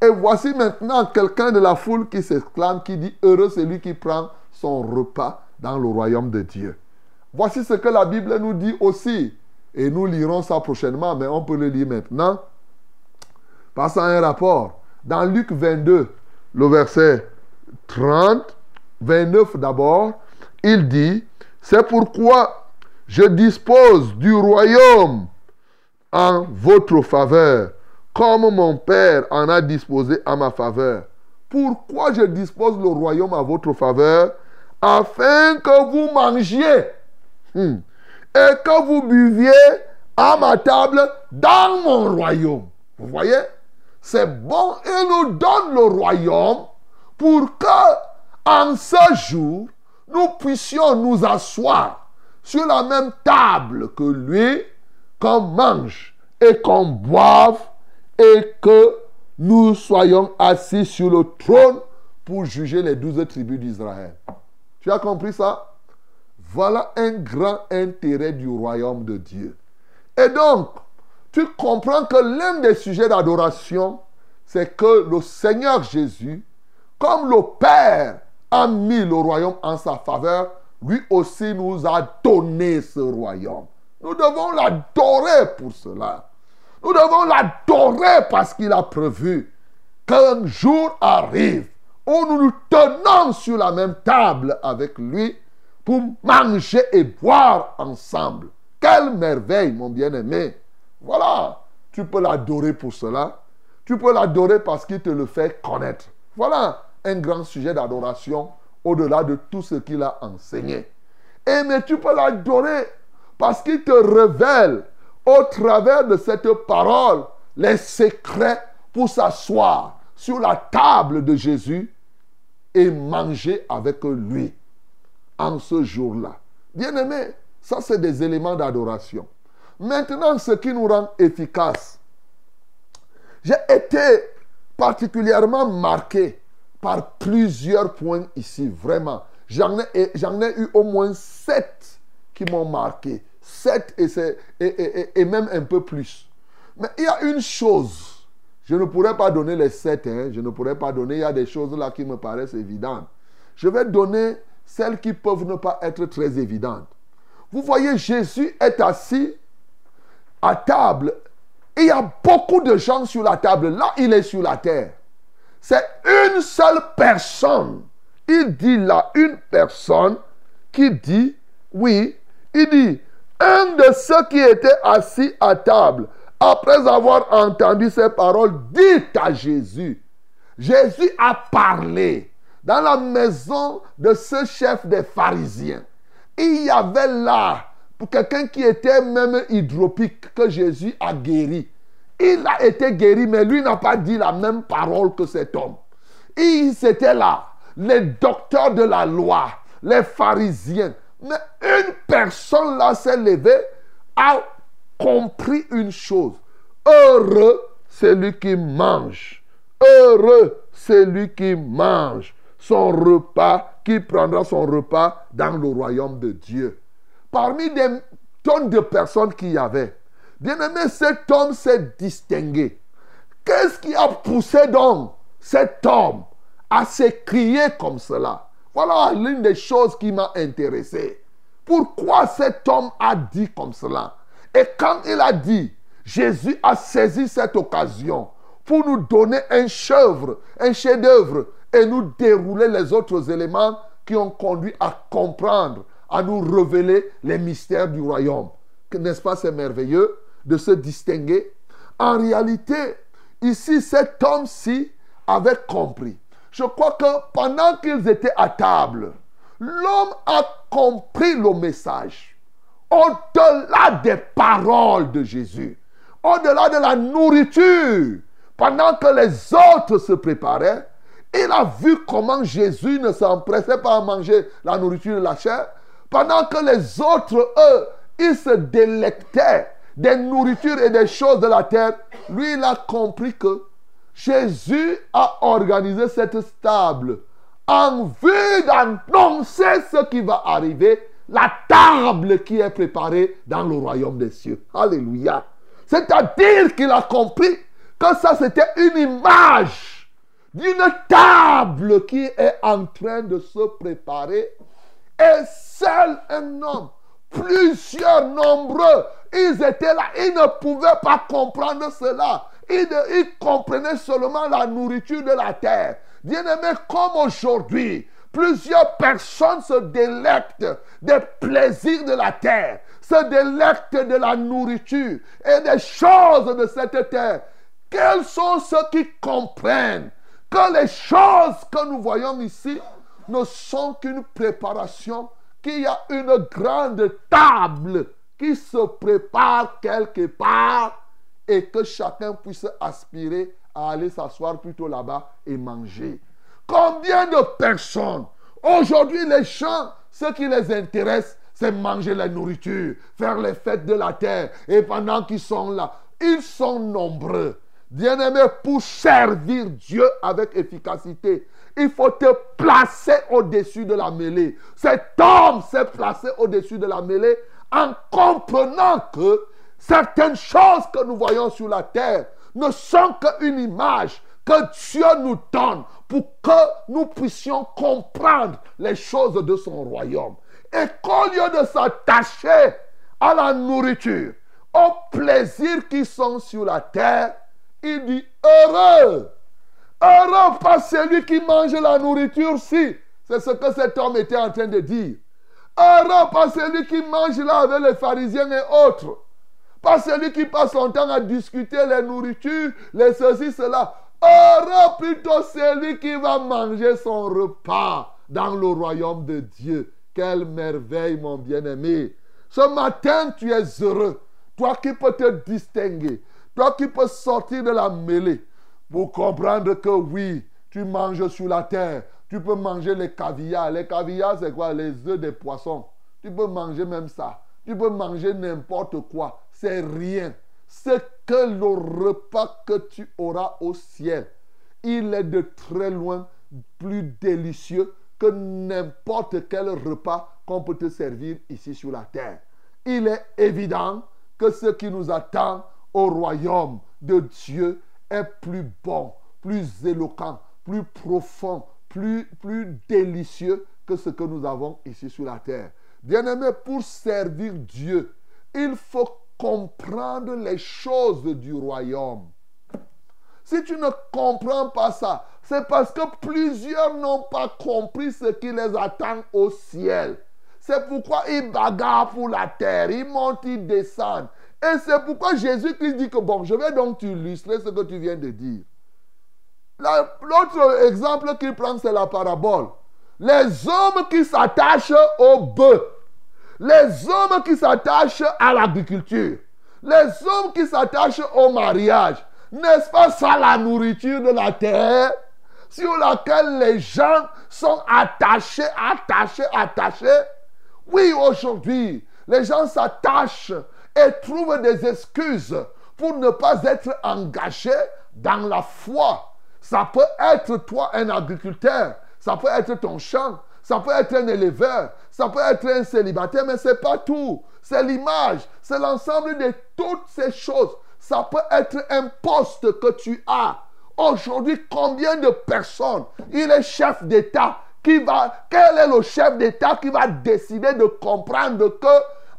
Et voici maintenant quelqu'un de la foule qui s'exclame, qui dit, heureux celui qui prend son repas dans le royaume de Dieu. Voici ce que la Bible nous dit aussi. Et nous lirons ça prochainement, mais on peut le lire maintenant. Passons à un rapport. Dans Luc 22, le verset 30, 29 d'abord, il dit, c'est pourquoi je dispose du royaume en votre faveur, comme mon Père en a disposé à ma faveur. Pourquoi je dispose le royaume à votre faveur? Afin que vous mangiez hmm, et que vous buviez à ma table dans mon royaume. Vous voyez? C'est bon, il nous donne le royaume pour que, en ce jour, nous puissions nous asseoir sur la même table que lui, qu'on mange et qu'on boive et que nous soyons assis sur le trône pour juger les douze tribus d'Israël. Tu as compris ça? Voilà un grand intérêt du royaume de Dieu. Et donc, tu comprends que l'un des sujets d'adoration, c'est que le Seigneur Jésus, comme le Père a mis le royaume en sa faveur, lui aussi nous a donné ce royaume. Nous devons l'adorer pour cela. Nous devons l'adorer parce qu'il a prévu qu'un jour arrive où nous nous tenons sur la même table avec lui pour manger et boire ensemble. Quelle merveille, mon bien-aimé. Voilà, tu peux l'adorer pour cela. Tu peux l'adorer parce qu'il te le fait connaître. Voilà un grand sujet d'adoration au-delà de tout ce qu'il a enseigné. Et mais tu peux l'adorer parce qu'il te révèle au travers de cette parole les secrets pour s'asseoir sur la table de Jésus et manger avec lui en ce jour-là. Bien-aimés, ça c'est des éléments d'adoration. Maintenant, ce qui nous rend efficaces. J'ai été particulièrement marqué par plusieurs points ici, vraiment. J'en ai, eu au moins sept qui m'ont marqué. Sept et, même un peu plus. Mais il y a une chose, je ne pourrais pas donner les sept, hein, je ne pourrais pas donner, il y a des choses là qui me paraissent évidentes. Je vais donner celles qui peuvent ne pas être très évidentes. Vous voyez, Jésus est assis à table. Il y a beaucoup de gens sur la table. Là, il est sur la terre. C'est une seule personne. Il dit là, une personne qui dit, oui, il dit, un de ceux qui étaient assis à table, après avoir entendu ces paroles, dit à Jésus, Jésus a parlé dans la maison de ce chef des pharisiens. Il y avait là, quelqu'un qui était même hydropique, que Jésus a guéri. Il a été guéri, mais lui n'a pas dit la même parole que cet homme. Il c'était là, les docteurs de la loi, les pharisiens. Mais une personne là s'est levée, a compris une chose. Heureux celui qui mange. Heureux celui qui mange son repas, qui prendra son repas dans le royaume de Dieu. Parmi des tonnes de personnes qu'il y avait, bien aimé, cet homme s'est distingué. Qu'est-ce qui a poussé donc cet homme à s'écrier comme cela? Voilà l'une des choses qui m'a intéressé. Pourquoi cet homme a dit comme cela? Et quand il a dit, Jésus a saisi cette occasion pour nous donner un chef-d'œuvre, un chef-d'œuvre et nous dérouler les autres éléments qui ont conduit à comprendre, à nous révéler les mystères du royaume. N'est-ce pas, c'est merveilleux de se distinguer En réalité, ici, cet homme-ci avait compris. Je crois que pendant qu'ils étaient à table, l'homme a compris le message. Au-delà des paroles de Jésus, au-delà de la nourriture, pendant que les autres se préparaient, il a vu comment Jésus ne s'empressait pas à manger la nourriture de la chair, pendant que les autres, eux, ils se délectaient des nourritures et des choses de la terre. Lui, il a compris que Jésus a organisé cette table en vue d'annoncer ce qui va arriver, la table qui est préparée dans le royaume des cieux. Alléluia. C'est-à-dire qu'il a compris que ça, c'était une image d'une table qui est en train de se préparer. Et seul un homme, plusieurs nombreux, ils étaient là, ils ne pouvaient pas comprendre cela. Ils, ils comprenaient seulement la nourriture de la terre. Bien-aimés, comme aujourd'hui, plusieurs personnes se délectent des plaisirs de la terre, se délectent de la nourriture et des choses de cette terre. Quels sont ceux qui comprennent que les choses que nous voyons ici ne sont qu'une préparation, qu'il y a une grande table qui se prépare quelque part et que chacun puisse aspirer à aller s'asseoir plutôt là-bas et manger. Combien de personnes, aujourd'hui les gens, ce qui les intéresse, c'est manger la nourriture, faire les fêtes de la terre. Et pendant qu'ils sont là, ils sont nombreux. Bien-aimé, pour servir Dieu avec efficacité, il faut te placer au-dessus de la mêlée. Cet homme s'est placé au-dessus de la mêlée en comprenant que certaines choses que nous voyons sur la terre ne sont qu'une image que Dieu nous donne pour que nous puissions comprendre les choses de son royaume. Et qu'au lieu de s'attacher à la nourriture, aux plaisirs qui sont sur la terre, il dit heureux. Heureux pas celui qui mange la nourriture si. C'est ce que cet homme était en train de dire. Heureux pas celui qui mange là avec les pharisiens et autres. Pas celui qui passe son temps à discuter les nourritures, les ceci, cela. Heureux plutôt celui qui va manger son repas dans le royaume de Dieu. Quelle merveille, mon bien-aimé. Ce matin, tu es heureux toi qui peux te distinguer, toi qui peux sortir de la mêlée pour comprendre que oui, tu manges sur la terre, tu peux manger les caviars. Les caviars, c'est quoi? Les œufs des poissons. Tu peux manger même ça. Tu peux manger n'importe quoi. C'est rien. Ce que le repas que tu auras au ciel, il est de très loin plus délicieux que n'importe quel repas qu'on peut te servir ici sur la terre. Il est évident que ce qui nous attend au royaume de Dieu est plus bon, plus éloquent, plus profond, plus, plus délicieux que ce que nous avons ici sur la terre. Bien-aimé, pour servir Dieu, il faut comprendre les choses du royaume. Si tu ne comprends pas ça, c'est parce que plusieurs n'ont pas compris ce qui les attend au ciel. C'est pourquoi ils bagarrent pour la terre, ils montent, ils descendent. Et c'est pourquoi Jésus-Christ dit que, bon, je vais donc t'illustrer ce que tu viens de dire. L'autre exemple qu'il prend, c'est la parabole. Les hommes qui s'attachent au bœuf, les hommes qui s'attachent à l'agriculture, les hommes qui s'attachent au mariage, n'est-ce pas ça la nourriture de la terre? Sur laquelle les gens sont attachés, attachés, attachés. Oui, aujourd'hui, les gens s'attachent et trouvent des excuses pour ne pas être engagés dans la foi. Ça peut être toi un agriculteur, ça peut être ton champ, ça peut être un éleveur, ça peut être un célibataire, mais ce n'est pas tout. C'est l'image, c'est l'ensemble de toutes ces choses. Ça peut être un poste que tu as. Aujourd'hui, combien de personnes? Il est chef d'État qui va. Quel est le chef d'État qui va décider de comprendre que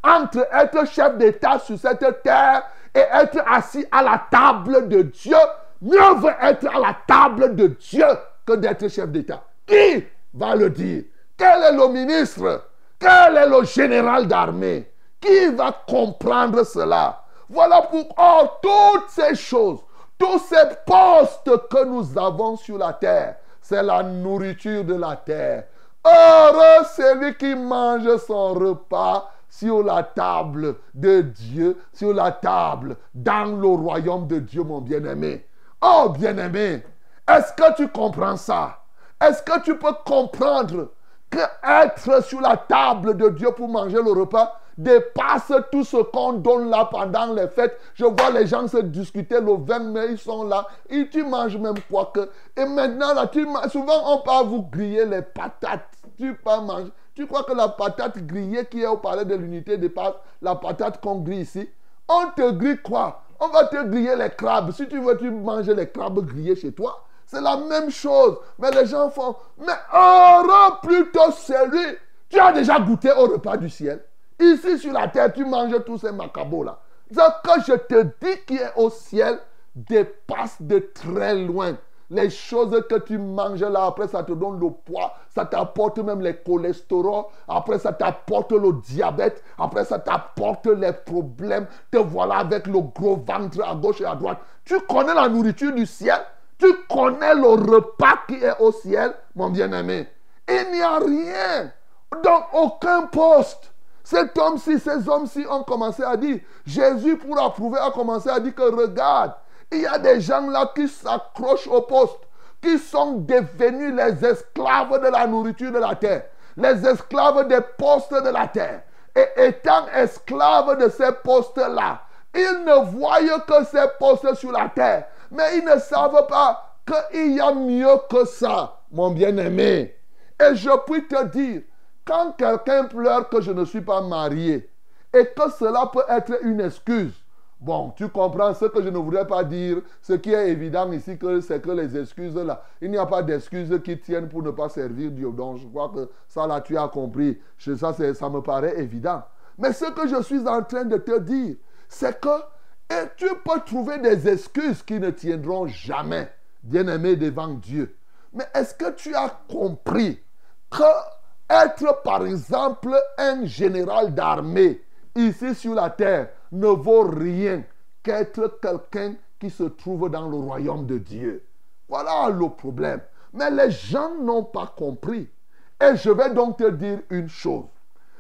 entre être chef d'État sur cette terre et être assis à la table de Dieu, mieux vaut être à la table de Dieu que d'être chef d'État. Qui va le dire? Quel est le ministre? Quel est le général d'armée? Qui va comprendre cela? Voilà pourquoi toutes ces choses, tous ces postes que nous avons sur la terre, c'est la nourriture de la terre. Heureux celui qui mange son repas sur la table de Dieu, sur la table dans le royaume de Dieu, mon bien-aimé. Oh, bien-aimé, est-ce que tu comprends ça? Est-ce que tu peux comprendre que être sur la table de Dieu pour manger le repas dépasse tout ce qu'on donne là pendant les fêtes? Je vois les gens se discuter le 20 mai, ils sont là, et tu manges même quoi que. Et maintenant, là, tu souvent on peut vous griller les patates. Tu peux manger. Tu crois que la patate grillée qui est au palais de l'unité dépasse la patate qu'on grille ici? On te grille quoi? On va te griller les crabes. Si tu veux, tu manges les crabes grillés chez toi. C'est la même chose. Mais les gens font. Mais heureux plutôt celui. Tu as déjà goûté au repas du ciel? Ici sur la terre, tu manges tous ces macabos là. Ce que je te dis qui est au ciel dépasse de très loin les choses que tu manges là, après ça te donne le poids, ça t'apporte même les cholestérol, après ça t'apporte le diabète, après ça t'apporte les problèmes, te voilà avec le gros ventre à gauche et à droite. Tu connais la nourriture du ciel, tu connais le repas qui est au ciel, mon bien-aimé? Il n'y a rien dans aucun poste. Cet homme-ci, ces hommes-ci ont commencé à dire, Jésus pour approuver a commencé à dire que regarde, il y a des gens là qui s'accrochent au poste, qui sont devenus les esclaves de la nourriture de la terre, les esclaves des postes de la terre. Et étant esclaves de ces postes-là, ils ne voient que ces postes sur la terre, mais ils ne savent pas qu'il y a mieux que ça, mon bien-aimé. Et je puis te dire, quand quelqu'un pleure que je ne suis pas marié, et que cela peut être une excuse, Bon, tu comprends ce que je ne voudrais pas dire. Ce qui est évident ici, c'est que les excuses là, il n'y a pas d'excuses qui tiennent pour ne pas servir Dieu. Donc, je crois que ça là, tu as compris. Ça, ça me paraît évident. Mais ce que je suis en train de te dire, c'est que tu peux trouver des excuses qui ne tiendront jamais, bien-aimé, devant Dieu. Mais est-ce que tu as compris que être, par exemple, un général d'armée ici sur la terre, ne vaut rien qu'être quelqu'un qui se trouve dans le royaume de Dieu. Voilà le problème. Mais les gens n'ont pas compris. Et je vais donc te dire une chose.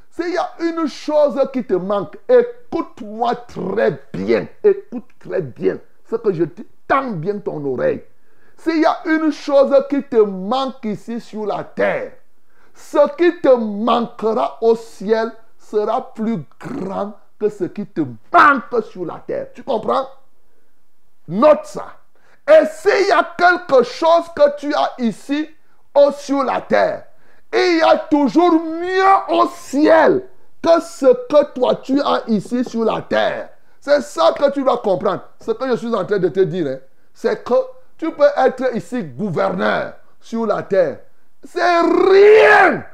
S'il y a une chose qui te manque, écoute-moi très bien. Écoute très bien ce que je te tends bien ton oreille. S'il y a une chose qui te manque ici sur la terre, ce qui te manquera au ciel sera plus grand que ce qui te manque sur la terre. Tu comprends? Note ça. Et s'il y a quelque chose que tu as ici ou sur la terre, il y a toujours mieux au ciel que ce que toi tu as ici sur la terre. C'est ça que tu dois comprendre. Ce que je suis en train de te dire, hein, c'est que tu peux être ici gouverneur sur la terre. C'est rien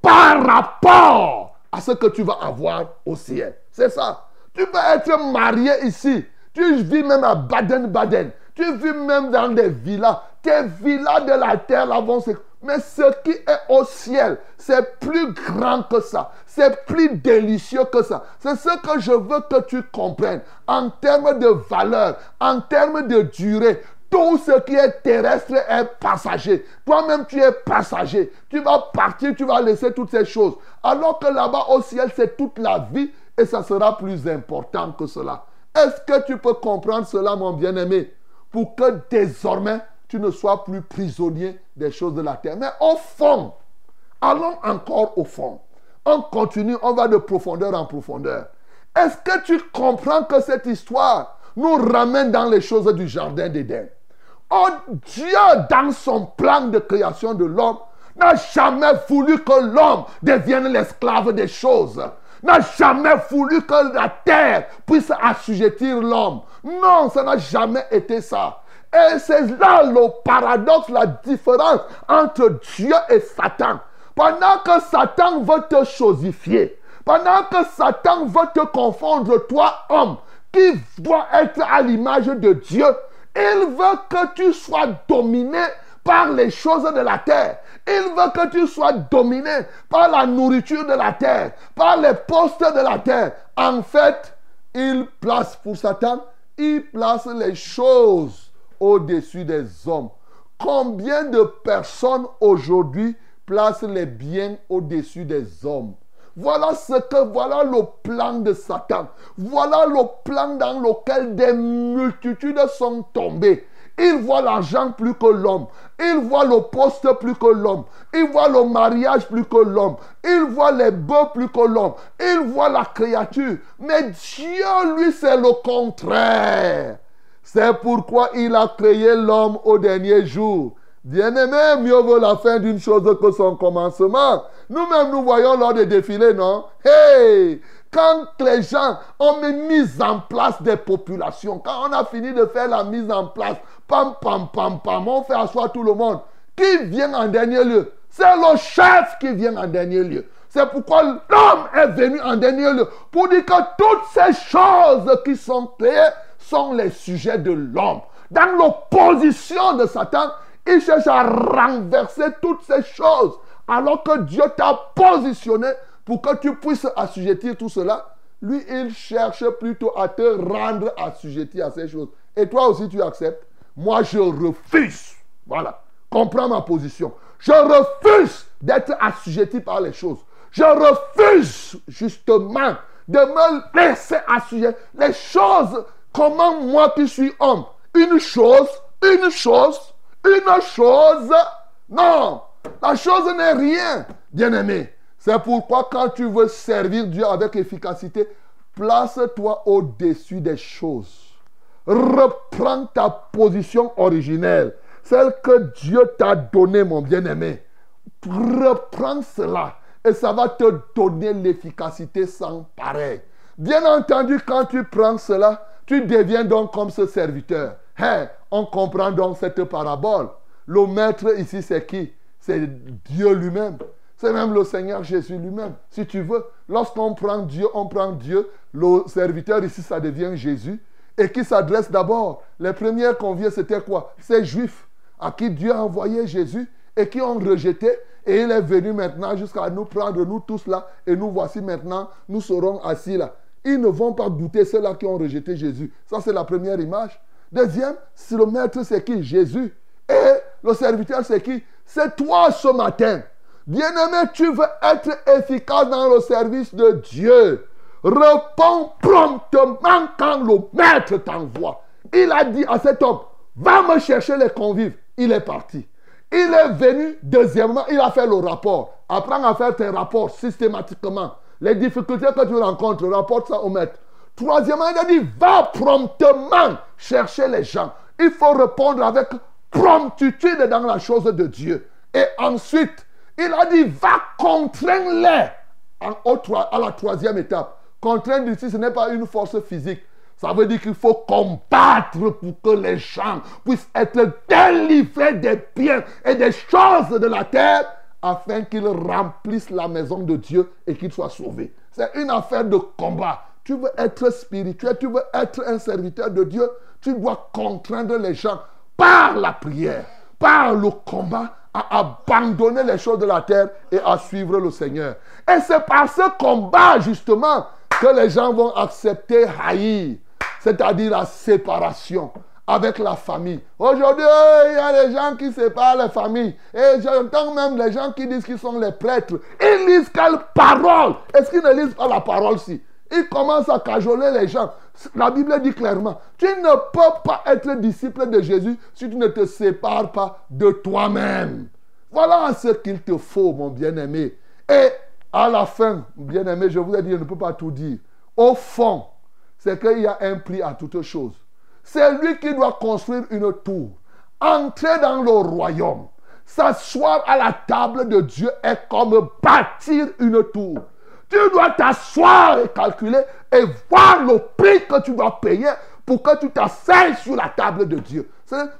par rapport à ce que tu vas avoir au ciel. C'est ça. Tu peux être marié ici. Tu vis même à Baden-Baden. Tu vis même dans des villas. Tes villas de la terre là vont. Mais ce qui est au ciel, c'est plus grand que ça. C'est plus délicieux que ça. C'est ce que je veux que tu comprennes. En termes de valeur, en termes de durée, tout ce qui est terrestre est passager. Toi-même, tu es passager. Tu vas partir, tu vas laisser toutes ces choses. Alors que là-bas au ciel, c'est toute la vie et ça sera plus important que cela. Est-ce que tu peux comprendre cela, mon bien-aimé? Pour que désormais, tu ne sois plus prisonnier des choses de la terre. Mais au fond, allons encore au fond. On continue, on va de profondeur en profondeur. Est-ce que tu comprends que cette histoire nous ramène dans les choses du jardin d'Éden? Oh Dieu, dans son plan de création de l'homme, n'a jamais voulu que l'homme devienne l'esclave des choses. N'a jamais voulu que la terre puisse assujettir l'homme. Non, ça n'a jamais été ça. Et c'est là le paradoxe, la différence entre Dieu et Satan. Pendant que Satan veut te chosifier, pendant que Satan veut te confondre, toi, homme, qui doit être à l'image de Dieu, il veut que tu sois dominé par les choses de la terre. Il veut que tu sois dominé par la nourriture de la terre, par les postes de la terre. En fait, il place pour Satan, il place les choses au-dessus des hommes. Combien de personnes aujourd'hui placent les biens au-dessus des hommes? Voilà ce que, voilà le plan de Satan. Voilà le plan dans lequel des multitudes sont tombées. Il voit l'argent plus que l'homme. Il voit le poste plus que l'homme. Il voit le mariage plus que l'homme. Il voit les bœufs plus que l'homme. Il voit la créature. Mais Dieu, lui, c'est le contraire. C'est pourquoi il a créé l'homme au dernier jour. Bien-aimé, mieux vaut la fin d'une chose que son commencement. Nous-mêmes, nous voyons lors des défilés, non? Hey Quand les gens ont mis en place des populations, quand on a fini de faire la mise en place, pam, pam, pam, pam, on fait asseoir tout le monde. Qui vient en dernier lieu? C'est le chef qui vient en dernier lieu. C'est pourquoi l'homme est venu en dernier lieu. Pour dire que toutes ces choses qui sont créées sont les sujets de l'homme. Dans l'opposition de Satan, il cherche à renverser toutes ces choses. Alors que Dieu t'a positionné pour que tu puisses assujettir tout cela. Lui, il cherche plutôt à te rendre assujetti à ces choses. Et toi aussi, tu acceptes. Moi, je refuse. Voilà. Comprends ma position. Je refuse d'être assujetti par les choses. Je refuse justement de me laisser assujettir. Les choses, comment moi qui suis homme, une chose, une chose, une chose. Non, la chose n'est rien, bien-aimé. C'est pourquoi quand tu veux servir Dieu avec efficacité, place-toi au-dessus des choses. Reprends ta position originelle, celle que Dieu t'a donnée, mon bien-aimé. Reprends cela et ça va te donner l'efficacité sans pareil. Bien entendu, quand tu prends cela, tu deviens donc comme ce serviteur. Hein, on comprend donc cette parabole. Le maître ici, c'est qui? C'est Dieu lui-même. C'est même le Seigneur Jésus lui-même. Si tu veux, lorsqu'on prend Dieu, on prend Dieu. Le serviteur ici, ça devient Jésus. Et qui s'adresse d'abord? Les premiers conviés, c'était quoi? Ces Juifs à qui Dieu a envoyé Jésus et qui ont rejeté. Et il est venu maintenant jusqu'à nous prendre, nous tous là. Et nous voici maintenant, nous serons assis là. Ils ne vont pas goûter ceux-là qui ont rejeté Jésus. Ça, c'est la première image. Deuxième, si le maître, c'est qui? Jésus. Et le serviteur, c'est qui? C'est toi ce matin. Bien-aimé, tu veux être efficace dans le service de Dieu. Réponds promptement quand le maître t'envoie. Il a dit à cet homme, va me chercher les convives. Il est parti. Il est venu, deuxièmement, il a fait le rapport. Apprends à faire tes rapports systématiquement. Les difficultés que tu rencontres, rapporte ça au maître. Troisièmement, il a dit, va promptement chercher les gens. Il faut répondre avec promptitude dans la chose de Dieu. Et ensuite, il a dit, va contraindre-les à la troisième étape. Contraindre ici, ce n'est pas une force physique. Ça veut dire qu'il faut combattre pour que les gens puissent être délivrés des biens et des choses de la terre afin qu'ils remplissent la maison de Dieu et qu'ils soient sauvés. C'est une affaire de combat. Tu veux être spirituel, tu veux être un serviteur de Dieu, tu dois contraindre les gens par la prière, par le combat, à abandonner les choses de la terre et à suivre le Seigneur. Et c'est par ce combat, justement, que les gens vont accepter haïr, c'est-à-dire la séparation avec la famille. Aujourd'hui, il y a des gens qui séparent les familles. Et j'entends même les gens qui disent qu'ils sont les prêtres. Ils lisent quelle parole? Est-ce qu'ils ne lisent pas la parole-ci? Ils commencent à cajoler les gens. La Bible dit clairement, tu ne peux pas être disciple de Jésus si tu ne te sépares pas de toi-même. Voilà ce qu'il te faut, mon bien-aimé. Et à la fin, bien-aimé, je vous ai dit, je ne peux pas tout dire. Au fond, c'est qu'il y a un prix à toute chose. C'est lui qui doit construire une tour, entrer dans le royaume. S'asseoir à la table de Dieu est comme bâtir une tour. Tu dois t'asseoir et calculer et voir le prix que tu dois payer pour que tu t'asseyes sur la table de Dieu.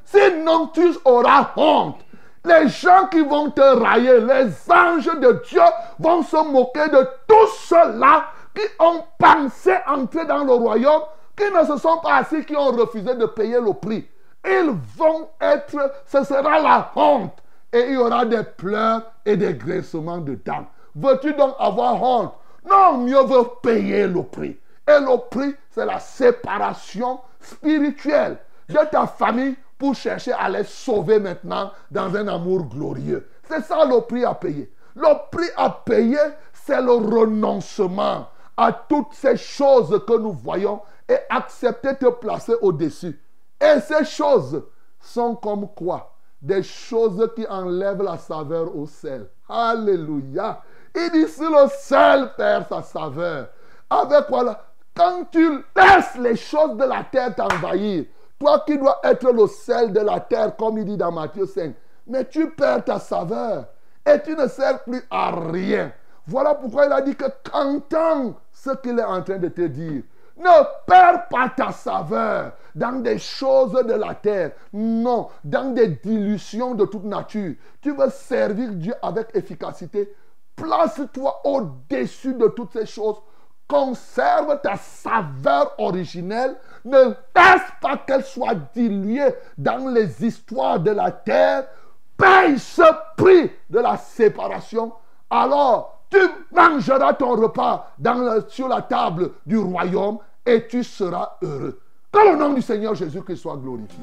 Sinon, tu auras honte. Les gens qui vont te railler, les anges de Dieu vont se moquer de tous ceux-là qui ont pensé entrer dans le royaume qui ne se sont pas assis, qui ont refusé de payer le prix. Ils vont être, ce sera la honte. Et il y aura des pleurs et des graissements de dents. Veux-tu donc avoir honte? Non, mieux vaut payer le prix. Et le prix, c'est la séparation spirituelle de ta famille pour chercher à les sauver maintenant dans un amour glorieux. C'est ça le prix à payer. Le prix à payer, c'est le renoncement à toutes ces choses que nous voyons et accepter de te placer au-dessus. Et ces choses sont comme quoi? Des choses qui enlèvent la saveur au sel. Alléluia. Il dit si le sel perd sa saveur. Avec quoi Quand tu laisses les choses de la terre t'envahir, toi qui dois être le sel de la terre, comme il dit dans Matthieu 5, mais tu perds ta saveur et tu ne sers plus à rien. Voilà pourquoi il a dit que qu'entends ce qu'il est en train de te dire. Ne perds pas ta saveur dans des choses de la terre. Non, dans des dilutions de toute nature. Tu veux servir Dieu avec efficacité. Place-toi au-dessus de toutes ces choses. Conserve ta saveur originelle. Ne laisse pas qu'elle soit diluée dans les histoires de la terre. Paye ce prix de la séparation. Alors, tu mangeras ton repas sur la table du royaume et tu seras heureux. Que le nom du Seigneur Jésus-Christ soit glorifié.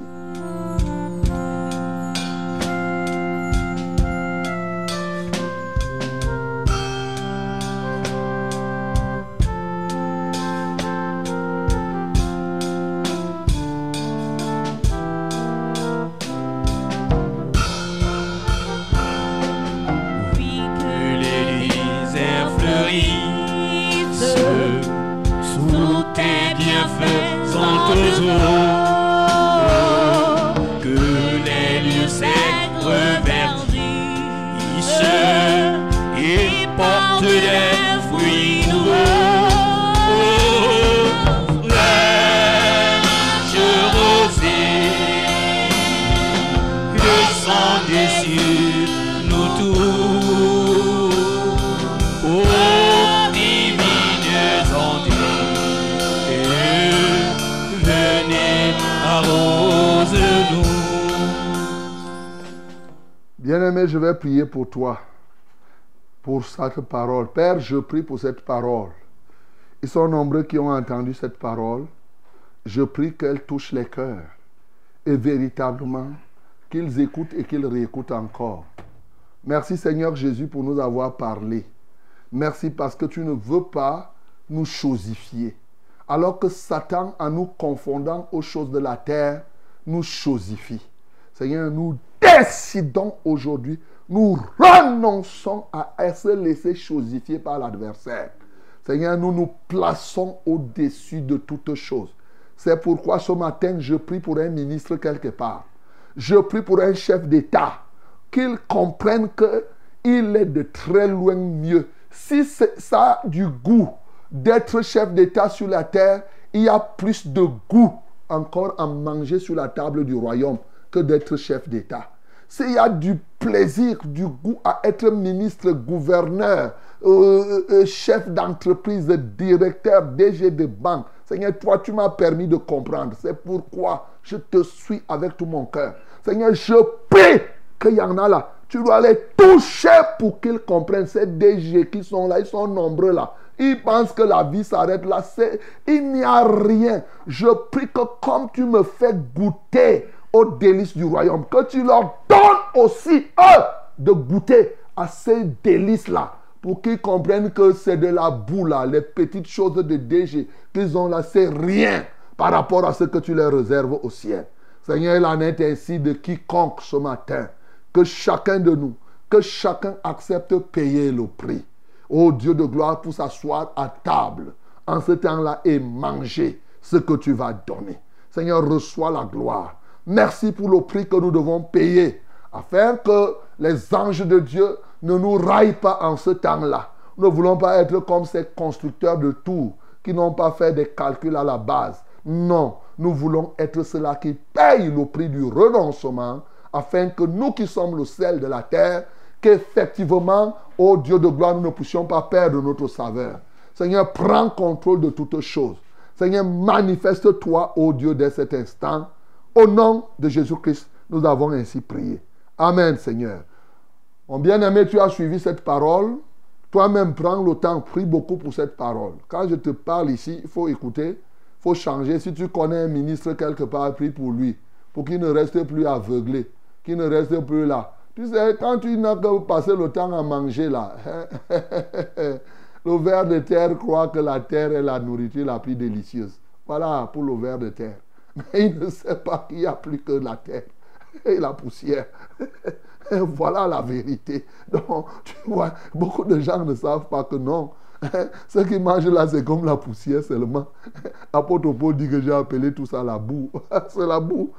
Je vais prier pour toi, pour cette parole. Père, je prie pour cette parole. Ils sont nombreux qui ont entendu cette parole. Je prie qu'elle touche les cœurs et véritablement qu'ils écoutent et qu'ils réécoutent encore. Merci Seigneur Jésus pour nous avoir parlé. Merci parce que tu ne veux pas nous chosifier. Alors que Satan, en nous confondant aux choses de la terre, nous chosifie. Seigneur, nous décidons aujourd'hui, nous renonçons à se laisser chosifier par l'adversaire. Seigneur, nous nous plaçons au-dessus de toutes choses. C'est pourquoi ce matin, je prie pour un ministre quelque part. Je prie pour un chef d'État. Qu'il comprenne qu'il est de très loin mieux. Si ça a du goût d'être chef d'État sur la terre, il y a plus de goût encore à manger sur la table du royaume que d'être chef d'État. S'il y a du plaisir, du goût à être ministre, gouverneur, euh, euh, chef d'entreprise, directeur, DG de banque, Seigneur, toi, tu m'as permis de comprendre. C'est pourquoi je te suis avec tout mon cœur. Seigneur, je prie qu'il y en a là. Tu dois les toucher pour qu'ils comprennent. Ces DG qui sont là, ils sont nombreux là. Ils pensent que la vie s'arrête là. Il n'y a rien. Je prie que comme tu me fais goûter aux délices du royaume, que tu leur donnes aussi, eux, de goûter à ces délices-là. Pour qu'ils comprennent que c'est de la boue là, les petites choses de DG qu'ils ont là, c'est rien par rapport à ce que tu leur réserves au ciel. Seigneur, il en est ainsi de quiconque ce matin. Que chacun de nous, que chacun accepte payer le prix. Ô Dieu de gloire, pour s'asseoir à table en ce temps-là et manger ce que tu vas donner. Seigneur, reçois la gloire. Merci pour le prix que nous devons payer afin que les anges de Dieu ne nous raillent pas en ce temps-là. Nous ne voulons pas être comme ces constructeurs de tours qui n'ont pas fait des calculs à la base. Non, nous voulons être ceux-là qui payent le prix du renoncement afin que nous qui sommes le sel de la terre, qu'effectivement, ô Dieu de gloire, nous ne puissions pas perdre notre saveur. Seigneur, prends contrôle de toutes choses. Seigneur, manifeste-toi, ô Dieu, dès cet instant. Au nom de Jésus-Christ, nous avons ainsi prié. Amen, Seigneur. Mon bien-aimé, tu as suivi cette parole. Toi-même, prends le temps, prie beaucoup pour cette parole. Quand je te parle ici, il faut écouter, il faut changer. Si tu connais un ministre quelque part, prie pour lui, pour qu'il ne reste plus aveuglé, qu'il ne reste plus là. Tu sais, quand tu n'as que passé le temps à manger là, le ver de terre croit que la terre est la nourriture la plus délicieuse. Voilà pour le ver de terre. Mais il ne sait pas qu'il n'y a plus que la terre et la poussière. voilà la vérité. Donc, tu vois, beaucoup de gens ne savent pas que non. Ce qui mangent là, c'est comme la poussière seulement. Apôtre Paul dit que j'ai appelé tout ça la boue. c'est la boue.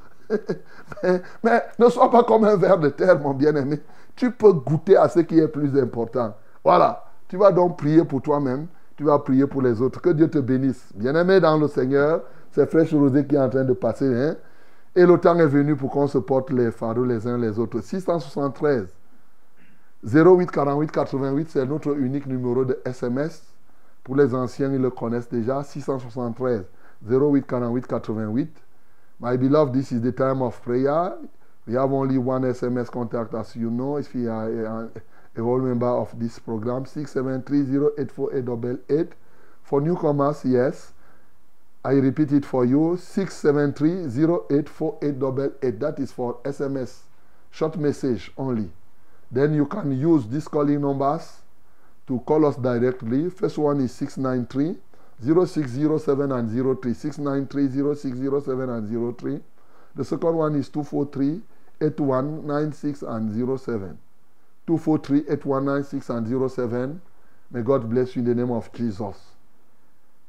Mais, ne sois pas comme un ver de terre, mon bien-aimé. Tu peux goûter à ce qui est plus important. Voilà. Tu vas donc prier pour toi-même. Tu vas prier pour les autres. Que Dieu te bénisse. Bien-aimé dans le Seigneur, c'est Fraîche Rosée qui est en train de passer. Hein? Et le temps est venu pour qu'on se porte les fardeaux les uns les autres. 673 08 48 88, c'est notre unique numéro de SMS. Pour les anciens, ils le connaissent déjà. 673 08 48 88. My beloved, this is the time of prayer. We have only one SMS contact, as you know, if you are a, whole member of this program. 673084888. For newcomers, yes. I repeat it for you 673-084888. That is for SMS, short message only. Then you can use these calling numbers to call us directly. First one is 693 0607 and 03. 693 0607 and 03. The second one is 243 8196 and 07. 243 8196 and 07. May God bless you in the name of Jesus.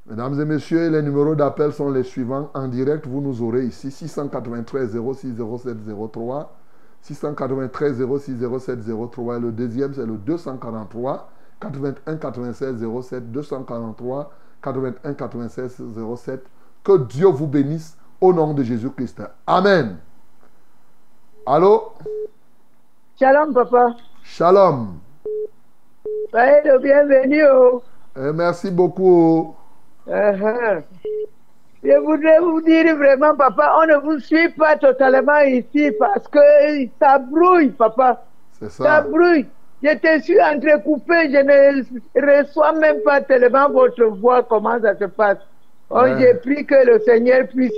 Mesdames et messieurs, les numéros d'appel sont les suivants. En direct, vous nous aurez ici 693 06 07 03, 693 06 07 03. Et le deuxième, c'est le 243 81 96 07, 243 81 96 07. Que Dieu vous bénisse au nom de Jésus-Christ. Amen. Allô? Shalom, papa. Shalom. Soyez le bienvenu. Oh. Et merci beaucoup. Uh-huh. Je voudrais vous dire vraiment, papa, on ne vous suit pas totalement ici parce que ça brouille, papa. C'est Ça ça. brouille. Je te suis entrecoupé, je ne reçois même pas tellement votre voix, comment ça se passe. Oh, Ouais. J'ai pris que le Seigneur puisse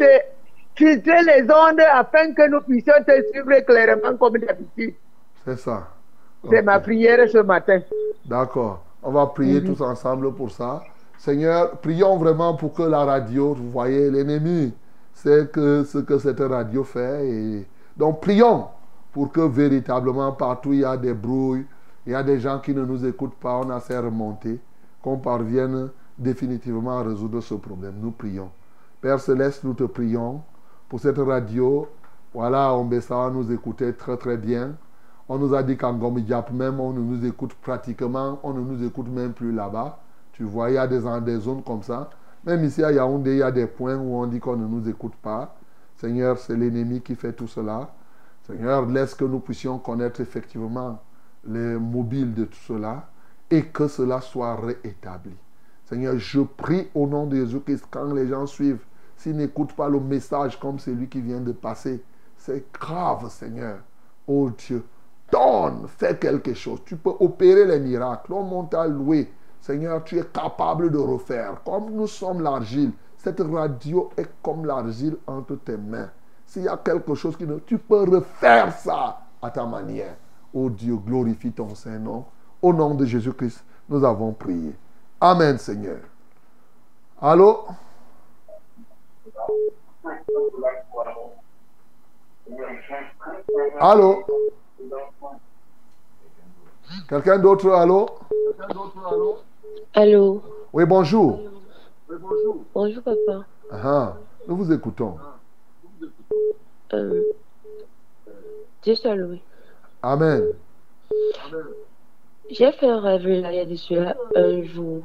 filtrer les ondes afin que nous puissions te suivre clairement comme d'habitude. C'est ça. C'est ma prière ce matin. D'accord. On va prier tous ensemble pour ça. Seigneur, prions vraiment pour que la radio, vous voyez, l'ennemi, c'est que ce que cette radio fait. Donc, prions pour que véritablement, partout, il y a des brouilles, il y a des gens qui ne nous écoutent pas, on a ces remontées, qu'on parvienne définitivement à résoudre ce problème. Nous prions. Père Céleste, nous te prions pour cette radio. Voilà, Ombessa nous écoutait très très bien. On nous a dit qu'en Gomidiap même, on ne nous écoute pratiquement, on ne nous écoute même plus là-bas. Tu vois, il y a des, des zones comme ça. Même ici à Yaoundé, il y a des points où on dit qu'on ne nous écoute pas. Seigneur, c'est l'ennemi qui fait tout cela. Seigneur, laisse que nous puissions connaître effectivement les mobiles de tout cela et que cela soit réétabli. Seigneur, je prie au nom de Jésus Christ quand les gens suivent, s'ils n'écoutent pas le message comme celui qui vient de passer, c'est grave, Seigneur. Oh Dieu, donne, fais quelque chose. Tu peux opérer les miracles. On t'a loué. Seigneur, tu es capable de refaire. Comme nous sommes l'argile, cette radio est comme l'argile entre tes mains. S'il y a quelque chose qui ne... Tu peux refaire ça à ta manière. Oh Dieu, glorifie ton Saint-Nom. Au nom de Jésus-Christ, nous avons prié. Amen, Seigneur. Allô? Allô? Quelqu'un d'autre, allô? Allô? Oui, bonjour. Bonjour papa. Ah, nous vous écoutons. Euh, Dieu soit loué. Amen. J'ai fait un rêve là, il y a de cela un jour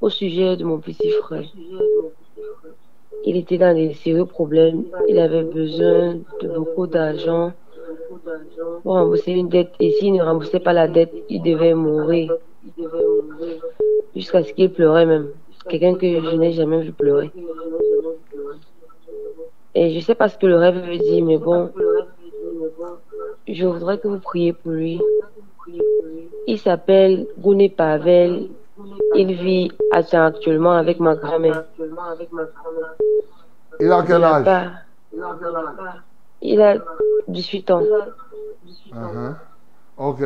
au sujet de mon petit frère. Il était dans des sérieux problèmes. Il avait besoin de beaucoup d'argent pour rembourser une dette. Et s'il ne remboursait pas la dette, il devait mourir. Jusqu'à ce qu'il pleurait même. Quelqu'un que je n'ai jamais vu pleurer. Et je sais pas ce que le rêve veut dire, mais bon, je voudrais que vous priez pour lui. Il s'appelle Gouné Pavel. Il vit actuellement avec ma grand-mère. Il a quel Il a âge? Il a 18 ans. Uh-huh. Ok.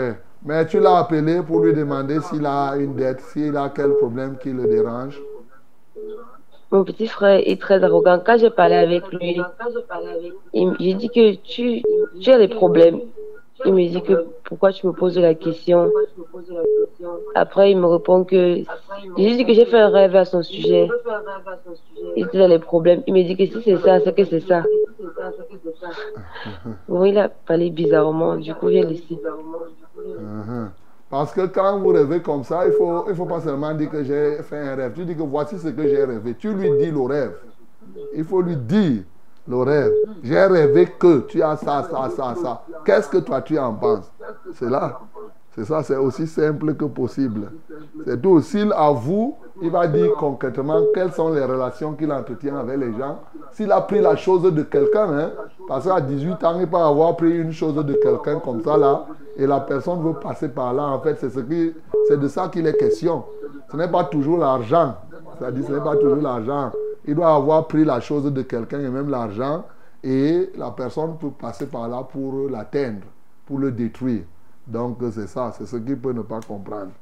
Mais tu l'as appelé pour lui demander s'il a une dette, s'il a quel problème qui le dérange? Mon petit frère est très arrogant. Quand j'ai parlé avec lui, j'ai dit que tu, tu as des problèmes. Il me dit que pourquoi tu me poses la question? Après, il me répond que j'ai dit que j'ai fait un rêve à son sujet. Il était dans les problèmes. Il me dit que si c'est ça, c'est que c'est ça. Bon, il a parlé bizarrement. Du coup, j'ai laissé. Uh-huh. Parce que quand vous rêvez comme ça, il ne faut, il faut pas seulement dire que j'ai fait un rêve. Tu dis que voici ce que j'ai rêvé. Tu lui dis le rêve. Il faut lui dire le rêve. J'ai rêvé que tu as ça, ça, ça, ça. Qu'est-ce que toi tu en penses? C'est là. C'est ça, c'est aussi simple que possible. C'est tout. S'il avoue, il va dire concrètement quelles sont les relations qu'il entretient avec les gens. S'il a pris la chose de quelqu'un, hein, parce qu'à 18 ans, il peut avoir pris une chose de quelqu'un comme ça là, et la personne veut passer par là. En fait, c'est ce de ça qu'il est question. Ce n'est pas toujours l'argent. C'est-à-dire, ce n'est pas toujours l'argent. Il doit avoir pris la chose de quelqu'un et même l'argent, et la personne peut passer par là pour l'atteindre, pour le détruire. Donc, c'est ça, c'est ce qu'il peut ne pas comprendre.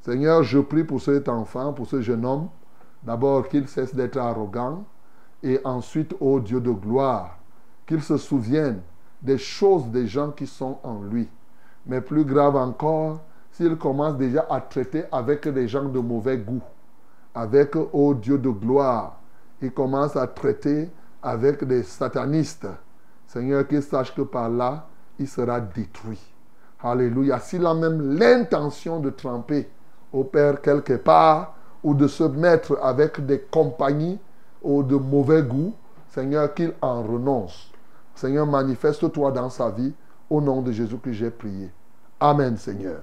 Seigneur, je prie pour cet enfant, pour ce jeune homme, d'abord qu'il cesse d'être arrogant, et ensuite, ô Dieu de gloire, qu'il se souvienne des choses des gens qui sont en lui. Mais plus grave encore, s'il commence déjà à traiter avec des gens de mauvais goût, avec, ô Dieu de gloire, il commence à traiter avec des satanistes. Seigneur, qu'il sache que par là, il sera détruit. Alléluia. S'il a même l'intention de tremper au Père quelque part ou de se mettre avec des compagnies ou de mauvais goût, Seigneur, qu'il en renonce. Seigneur, manifeste-toi dans sa vie au nom de Jésus que j'ai prié. Amen, Seigneur.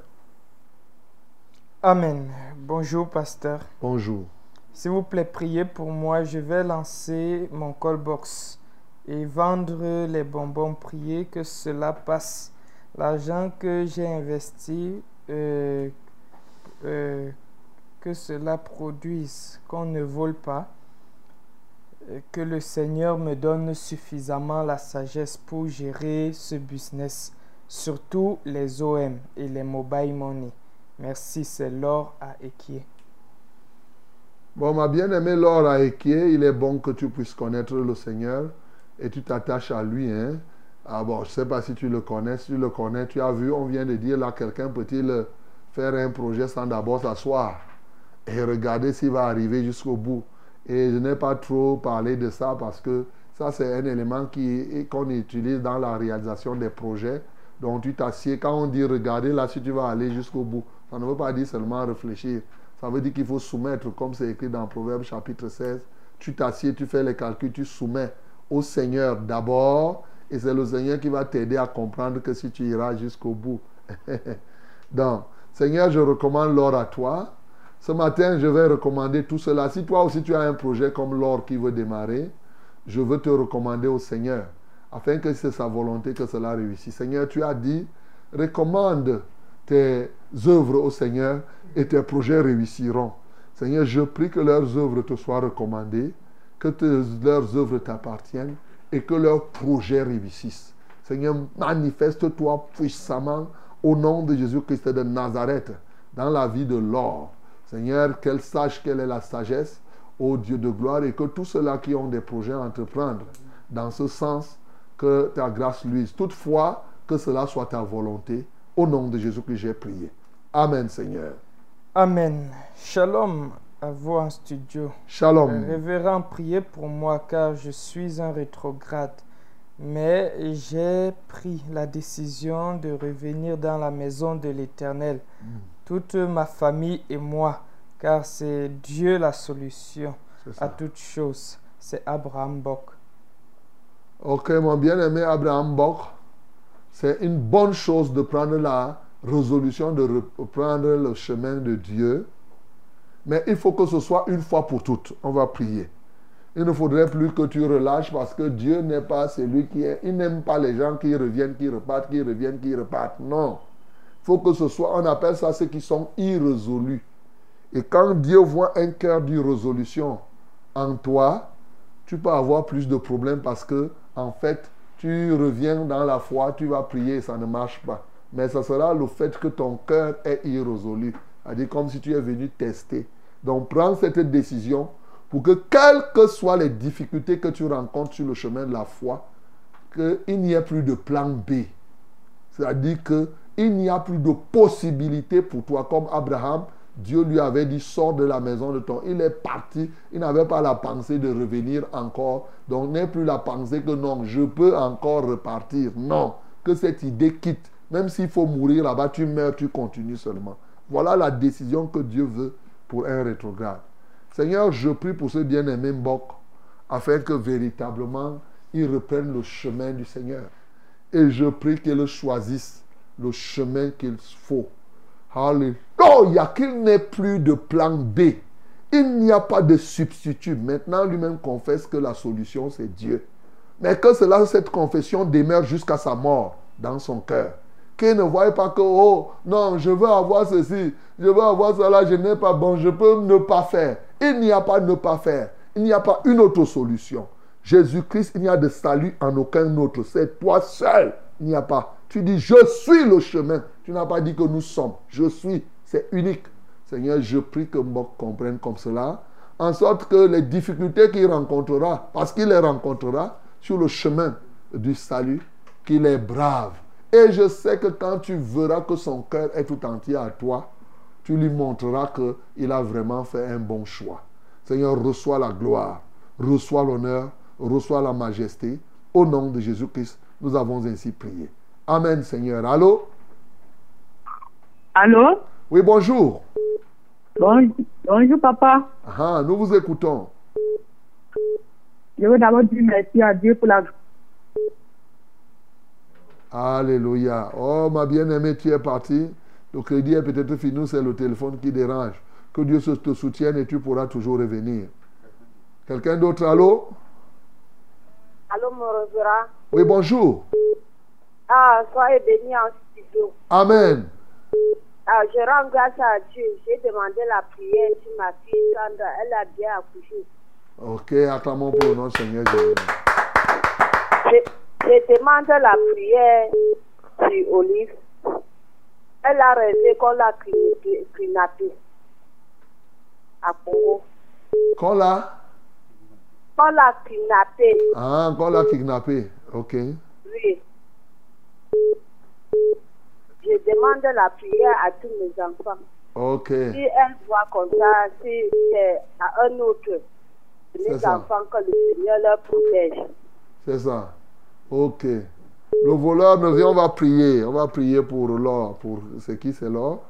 Amen. Bonjour, pasteur. Bonjour. S'il vous plaît, priez pour moi. Je vais lancer mon call box et vendre les bonbons. Priez que cela passe. L'argent que j'ai investi, euh, euh, que cela produise, qu'on ne vole pas. Euh, Que le Seigneur me donne suffisamment la sagesse pour gérer ce business. surtout les OM et les mobile money. Merci, c'est Laure à. Bon, ma bien-aimée Laure à Equier, il est bon que tu puisses connaître le Seigneur et tu t'attaches à lui. Hein? Ah bon, je ne sais pas si tu le connais. Si tu le connais, tu as vu, on vient de dire là, quelqu'un peut-il faire un projet sans d'abord s'asseoir et regarder s'il va arriver jusqu'au bout. Et je n'ai pas trop parlé de ça parce que ça, c'est un élément qu'on utilise dans la réalisation des projets. Donc, tu t'assieds. Quand on dit regarder là, si tu vas aller jusqu'au bout, ça ne veut pas dire seulement réfléchir. Ça veut dire qu'il faut soumettre, comme c'est écrit dans Proverbe chapitre 16. Tu t'assieds, tu fais les calculs, tu soumets au Seigneur d'abord. Et c'est le Seigneur qui va t'aider à comprendre que si tu iras jusqu'au bout. Donc, Seigneur, je recommande l'or à toi. Ce matin, je vais recommander tout cela. Si toi aussi tu as un projet comme l'or qui veut démarrer, je veux te recommander au Seigneur, afin que c'est sa volonté que cela réussisse. Seigneur, tu as dit, recommande tes œuvres au Seigneur et tes projets réussiront. Seigneur, je prie que leurs œuvres te soient recommandées, que leurs œuvres t'appartiennent et que leurs projets réussissent. Seigneur, manifeste-toi puissamment au nom de Jésus-Christ de Nazareth dans la vie de l'or. Seigneur, qu'elle sache quelle est la sagesse, ô Dieu de gloire, et que tous ceux-là qui ont des projets à entreprendre dans ce sens, que ta grâce luise. Toutefois, que cela soit ta volonté. Au nom de Jésus que j'ai prié. Amen, Seigneur. Amen. Shalom à vous en studio. Shalom. Révérend, priez pour moi car je suis un rétrograde. Mais j'ai pris la décision de revenir dans la maison de l'Éternel, toute ma famille et moi, car c'est Dieu la solution à toutes choses. C'est Abraham Bock. Ok, mon bien-aimé Abraham Bock, c'est une bonne chose de prendre la résolution de reprendre le chemin de Dieu. Mais il faut que ce soit une fois pour toutes. On va prier. Il ne faudrait plus que tu relâches parce que Dieu n'est pas celui qui est. Il n'aime pas les gens qui reviennent, qui repartent, qui reviennent, qui repartent. Non. Il faut que ce soit, on appelle ça ceux qui sont irrésolus. Et quand Dieu voit un cœur d'irrésolution en toi, tu peux avoir plus de problèmes parce que, en fait, tu reviens dans la foi, tu vas prier ça ne marche pas. Mais ce sera le fait que ton cœur est irrésolu. C'est-à-dire comme si tu es venu tester. Donc, prends cette décision pour que, quelles que soient les difficultés que tu rencontres sur le chemin de la foi, qu'il n'y ait plus de plan B. C'est-à-dire qu'il n'y a plus de possibilité pour toi. Comme Abraham, Dieu lui avait dit, sors de la maison de ton. Il est parti. Il n'avait pas la pensée de revenir encore. Donc, n'est plus la pensée que non, je peux encore repartir. Non, que cette idée quitte. Même s'il faut mourir là-bas, tu meurs, tu continues seulement. Voilà la décision que Dieu veut pour un rétrograde. Seigneur, je prie pour ce bien-aimé Mbok, afin que véritablement il reprenne le chemin du Seigneur. Et je prie qu'il choisisse le chemin qu'il faut. Alléluia, qu'il n'ait plus de plan B. Il n'y a pas de substitut. Maintenant, lui-même confesse que la solution, c'est Dieu. Mais que cela, cette confession demeure jusqu'à sa mort dans son cœur. Qu'il ne voie pas que, oh, non, je veux avoir ceci, je veux avoir cela, je n'ai pas bon, je peux ne pas faire. Il n'y a pas ne pas faire. Il n'y a pas une autre solution. Jésus-Christ, il n'y a de salut en aucun autre. C'est toi seul. Il n'y a pas. Tu dis, je suis le chemin. Tu n'as pas dit que nous sommes. Je suis. C'est unique. Seigneur, je prie que Mbok comprenne comme cela, en sorte que les difficultés qu'il rencontrera, parce qu'il les rencontrera sur le chemin du salut, qu'il est brave. Et je sais que quand tu verras que son cœur est tout entier à toi, tu lui montreras qu'il a vraiment fait un bon choix. Seigneur, reçois la gloire, reçois l'honneur, reçois la majesté. Au nom de Jésus-Christ, nous avons ainsi prié. Amen, Seigneur. Allô? Allô? Oui, bonjour. Bon- bonjour, papa. Ah, nous vous écoutons. Je veux d'abord dire merci à Dieu pour la Alléluia. Oh, ma bien-aimée, tu es partie. Le crédit est peut-être fini, c'est le téléphone qui dérange. Que Dieu te soutienne et tu pourras toujours revenir. Quelqu'un d'autre, allô? Allô, mon révérend. Oui, bonjour. Ah, soyez bénis en studio. Amen. Ah, je rends grâce à Dieu. J'ai demandé la prière sur ma fille Sandra. Elle a bien accouché. Ok, acclamons pour le nom Seigneur Jésus. Je, demande la prière sur Olive. Elle a rêvé qu'on l'a kidnappé- kidnappée à Congo. Qu'on l'a? Qu'on l'a kidnappée, Ah, qu'on l'a kidnappé. Ok. oui. Je demande la prière à tous mes enfants. Ok. Si elle voit comme ça, si c'est à un autre, ça. enfants, que le Seigneur leur protège. C'est ça. Ok. Le voleur nous dit on va prier. On va prier pour l'or. Pour c'est qui c'est l'or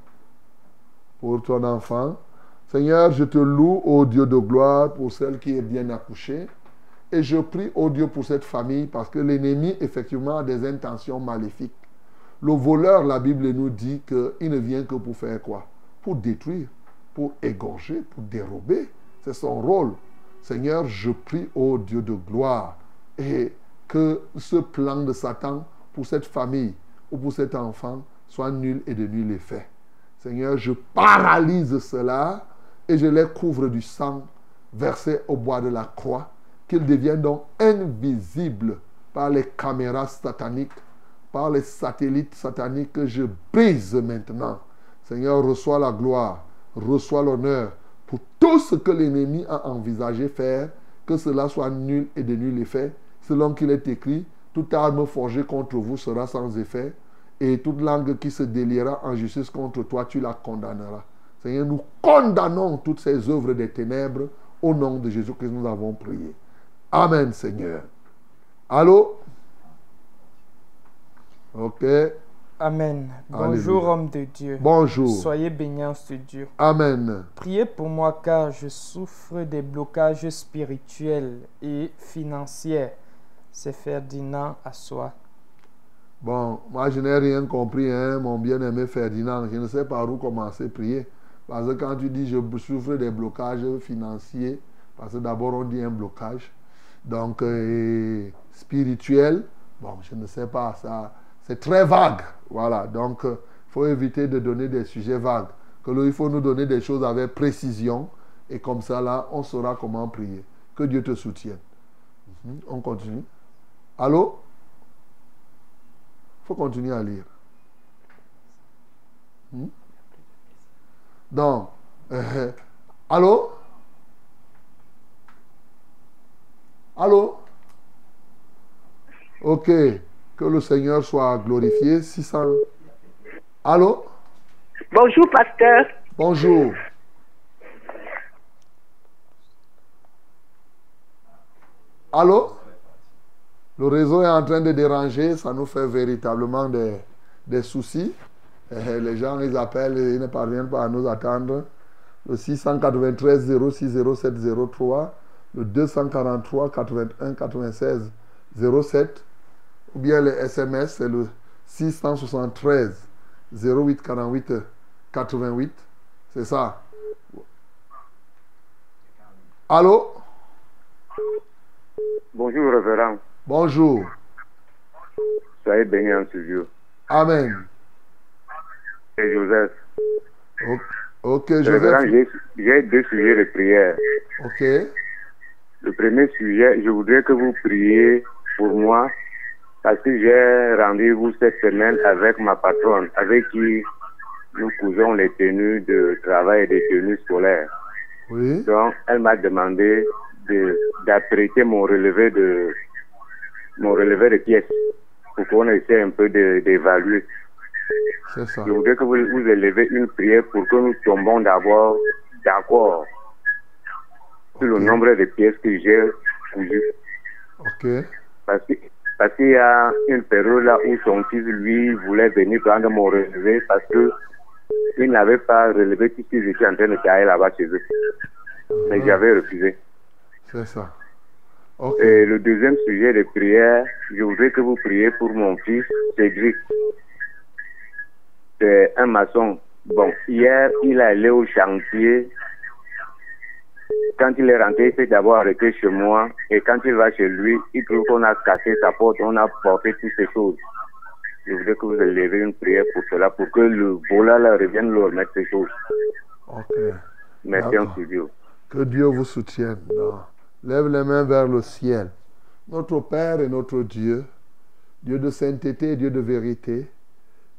Pour ton enfant. Seigneur, je te loue, ô Dieu de gloire, pour celle qui est bien accouchée. Et je prie, ô Dieu, pour cette famille, parce que l'ennemi, effectivement, a des intentions maléfiques. Le voleur, la Bible nous dit qu'il ne vient que pour faire quoi? Pour détruire, pour égorger, pour dérober. C'est son rôle. Seigneur, je prie, ô Dieu de gloire, et que ce plan de Satan pour cette famille ou pour cet enfant soit nul et de nul effet. Seigneur, je paralyse cela et je les couvre du sang versé au bois de la croix, qu'ils deviennent donc invisibles par les caméras sataniques, par les satellites sataniques que je brise maintenant. Seigneur, reçois la gloire, reçois l'honneur pour tout ce que l'ennemi a envisagé faire, que cela soit nul et de nul effet, selon qu'il est écrit, toute arme forgée contre vous sera sans effet, et toute langue qui se déliera en justice contre toi, tu la condamneras. Seigneur, nous condamnons toutes ces œuvres des ténèbres au nom de Jésus que nous avons prié. Amen, Seigneur. Allô? Ok. Amen. Alléluia. Bonjour, homme de Dieu. Bonjour. Soyez bénis en ce Dieu. Amen. Priez pour moi car je souffre des blocages spirituels et financiers. C'est Ferdinand à soi. Bon, moi je n'ai rien compris, hein, mon bien-aimé Ferdinand. Je ne sais par où commencer à prier. Parce que quand tu dis je souffre des blocages financiers, parce que d'abord on dit un blocage, donc euh, spirituel, bon, je ne sais pas, ça, c'est très vague. Voilà, donc il faut éviter de donner des sujets vagues. Que il faut nous donner des choses avec précision, et comme ça, là, on saura comment prier. Que Dieu te soutienne. Mhm, On continue. Allô? faut continuer à lire. Hmm? Donc, euh, allô? Allô? Ok, que le Seigneur soit glorifié. 600. Allô? Bonjour, pasteur. Bonjour. Allô? Le réseau est en train de déranger, ça nous fait véritablement des, des soucis. Eh, les gens, ils appellent, ils ne parviennent pas à nous attendre. Le 693 06 07 03, le 243 81 96 07, ou bien le SMS, c'est le 673 08 48 88. C'est ça. Allô? Bonjour, révérend. Bonjour. Soyez bénis en ce Dieu. Amen. C'est Joseph. Ok, Joseph. j'ai deux sujets de prière. Ok. Le premier sujet, je voudrais que vous priez pour moi parce que j'ai rendez-vous cette semaine avec ma patronne, avec qui nous cousons les tenues de travail et des tenues scolaires. Oui. Donc, elle m'a demandé de- d'apprêter mon relevé de mon relevé de pièces pour qu'on essaie un peu d'évaluer. C'est ça. Je voudrais que vous, vous élevez une prière pour que nous tombons d'abord d'accord sur le nombre de pièces que j'ai. Ok. Parce que- parce qu'il y a une période là où son fils, lui, voulait venir prendre mon relevé parce que il n'avait pas relevé tout ce qu'ils étaient en train de tailler là-bas chez eux. Mais j'avais refusé. C'est ça. Et le deuxième sujet de prière, je voudrais que vous priez pour mon fils, Cédric. C'est un maçon. Bon, hier, il est allé au chantier. Quand il est rentré, il s'est d'abord arrêté chez moi. Et quand il va chez lui, il trouve qu'on a cassé sa porte, on a porté toutes ces choses. Je voudrais que vous élevez une prière pour cela, pour que le là revienne leur remettre ces choses. Ok. Merci en studio. Que Dieu vous soutienne. Non. Lève les mains vers le ciel. Notre Père et notre Dieu, Dieu de sainteté et Dieu de vérité,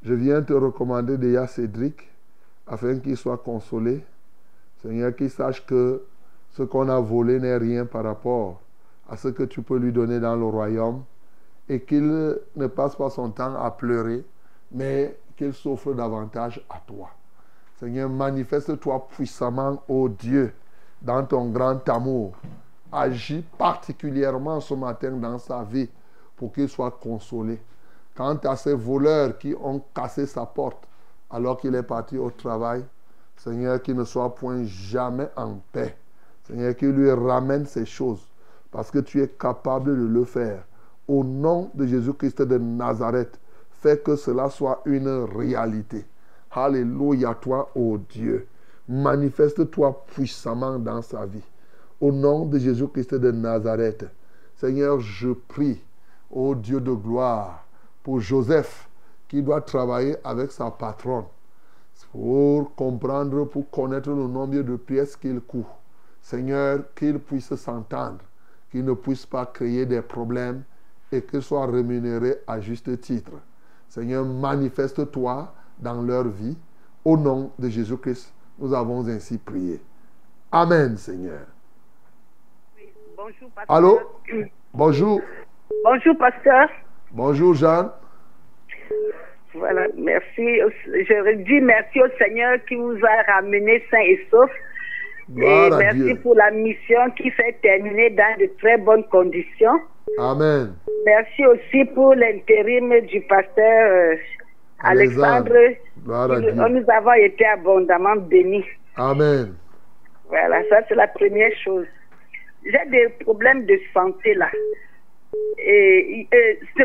Je viens te recommander déjà Cédric, afin qu'il soit consolé. Seigneur, qu'il sache que ce qu'on a volé n'est rien par rapport à ce que tu peux lui donner dans le royaume et qu'il ne passe pas son temps à pleurer, mais qu'il s'offre davantage à toi. Seigneur, manifeste-toi puissamment, ô Dieu, dans ton grand amour. Agis particulièrement ce matin dans sa vie pour qu'il soit consolé. Quant à ces voleurs qui ont cassé sa porte alors qu'il est parti au travail, Seigneur, qu'il ne soit point jamais en paix. Seigneur, qu'il lui ramène ces choses parce que tu es capable de le faire. Au nom de Jésus-Christ de Nazareth, fais que cela soit une réalité. Alléluia toi, ô Dieu. Manifeste-toi puissamment dans sa vie. Au nom de Jésus-Christ de Nazareth, Seigneur, je prie, ô Dieu de gloire, pour Joseph qui doit travailler avec sa patronne pour comprendre, pour connaître le nombre de pièces qu'il coûte. Seigneur, qu'il puisse s'entendre, qu'il ne puisse pas créer des problèmes et qu'il soit rémunéré à juste titre. Seigneur, manifeste-toi dans leur vie. Au nom de Jésus-Christ, nous avons ainsi prié. Amen, Seigneur. Bonjour, pasteur. Allô? Bonjour. Bonjour, pasteur. Bonjour, Jeanne. Voilà, merci. Je dis merci au Seigneur qui vous a ramené sain et sauf. Et merci Dieu. pour la mission qui s'est terminée dans de très bonnes conditions. Amen. Merci aussi pour l'intérim du pasteur euh, Alexandre. Nous-. Nous avons été abondamment bénis. Amen. Voilà, ça c'est la première chose. J'ai des problèmes de santé là. Et,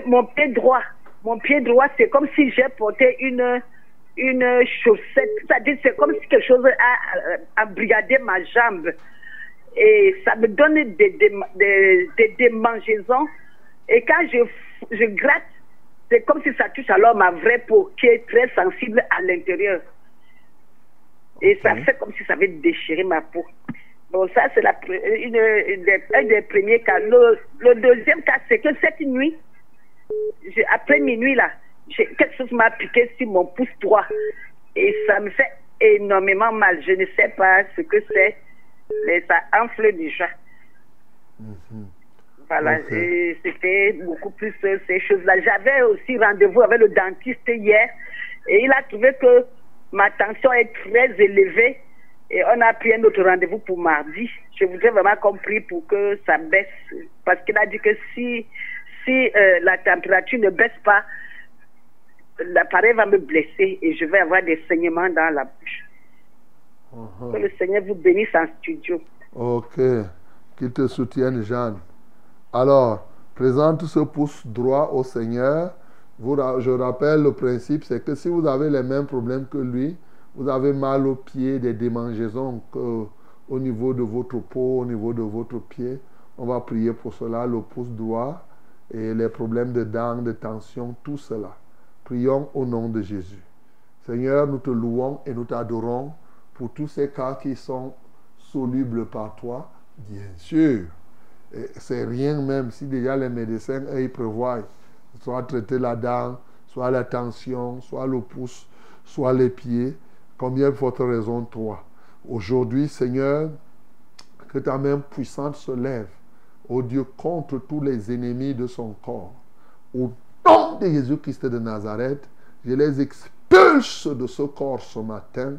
mon pied droit, mon pied droit, c'est comme si j'ai porté une une chaussette. C'est-à-dire, c'est comme si quelque chose a, a brigadé ma jambe. Et ça me donne des, des, des, des démangeaisons. Et quand je, je gratte, c'est comme si ça touche alors ma vraie peau qui est très sensible à l'intérieur. Et ça fait comme si ça avait déchiré ma peau. Bon, ça, c'est la, pre- une, une des- un des premiers cas. Le, le deuxième cas, c'est que cette nuit, après minuit, là, quelque chose m'a piqué sur mon pouce droit. Et ça me fait énormément mal. Je ne sais pas ce que c'est, mais ça enfle déjà. Voilà, Ok. et c'était beaucoup plus euh, ces choses-là. J'avais aussi rendez-vous avec le dentiste hier et il a trouvé que ma tension est très élevée et on a pris un autre rendez-vous pour mardi. Je voudrais vraiment qu'on prie pour que ça baisse parce qu'il a dit que si, si euh, la température ne baisse pas, l'appareil va me blesser et je vais avoir des saignements dans la bouche. Que le Seigneur vous bénisse en studio. Ok. Qu'il te soutienne, Jeanne. Alors, présente ce pouce droit au Seigneur. Vous, je rappelle le principe, c'est que si vous avez les mêmes problèmes que lui, vous avez mal au pied, des démangeaisons que- au niveau de votre peau, au niveau de votre pied, on va prier pour cela, le pouce droit et les problèmes de dents, de tension, tout cela. Prions au nom de Jésus. Seigneur, nous te louons et nous t'adorons pour tous ces cas qui sont solubles par toi, bien sûr. C'est rien même si déjà les médecins, ils prévoient soit traiter la dent, soit la tension, soit le pouce, soit les pieds. Combien forte raison toi? Aujourd'hui, Seigneur, que ta main puissante se lève, ô Dieu, contre tous les ennemis de son corps. Au nom de Jésus-Christ de Nazareth, je les expulse de ce corps ce matin.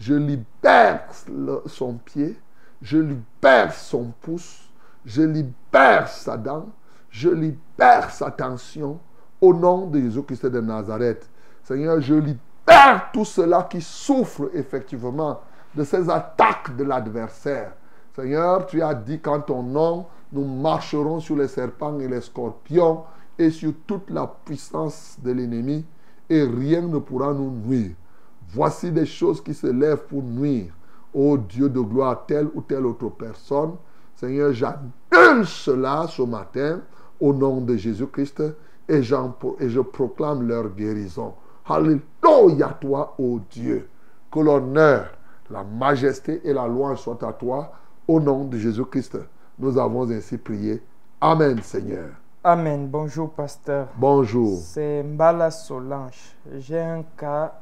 Je libère son pied, je libère son pouce, je libère sa dent, je libère sa tension au nom de Jésus-Christ de Nazareth. Seigneur, je libère tout cela qui souffre effectivement de ces attaques de l'adversaire. Seigneur, tu as dit qu'en ton nom, nous marcherons sur les serpents et les scorpions et sur toute la puissance de l'ennemi et rien ne pourra nous nuire. Voici des choses qui se lèvent pour nuire. Ô Dieu de gloire, telle ou telle autre personne. Seigneur, j'annule cela ce matin au nom de Jésus-Christ et, et je proclame leur guérison. Alléluia toi, ô Dieu. Que l'honneur, la majesté et la louange soient à toi au nom de Jésus-Christ. Nous avons ainsi prié. Amen, Seigneur. Amen. Bonjour, pasteur. Bonjour. C'est Mbala Solange. J'ai un cas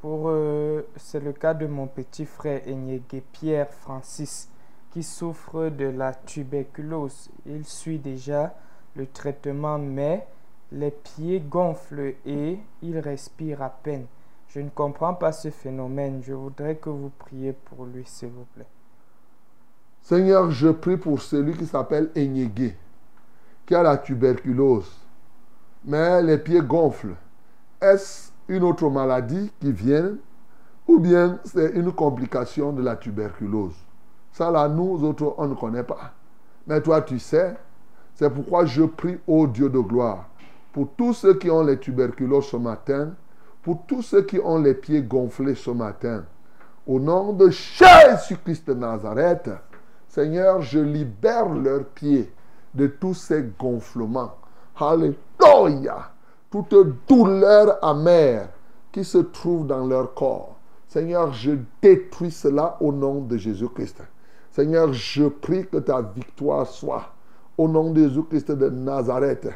pour. euh, c'est le cas de mon petit frère Enyege Pierre Francis qui souffre de la tuberculose. Il suit déjà le traitement, mais les pieds gonflent et il respire à peine. Je ne comprends pas ce phénomène. Je voudrais que vous priez pour lui, s'il vous plaît. Seigneur, je prie pour celui qui s'appelle Enyege, qui a la tuberculose, mais les pieds gonflent. Est-ce une autre maladie qui vient ou bien c'est une complication de la tuberculose? Ça là, nous autres, on ne connaît pas. Mais toi, tu sais. C'est pourquoi je prie au Dieu de gloire pour tous ceux qui ont les tuberculoses ce matin, pour tous ceux qui ont les pieds gonflés ce matin. Au nom de Jésus-Christ de Nazareth, Seigneur, je libère leurs pieds de tous ces gonflements. Alléluia. Toute douleur amère qui se trouve dans leur corps. Seigneur, je détruis cela au nom de Jésus-Christ. Seigneur, je prie que ta victoire soit au nom de Jésus-Christ de Nazareth.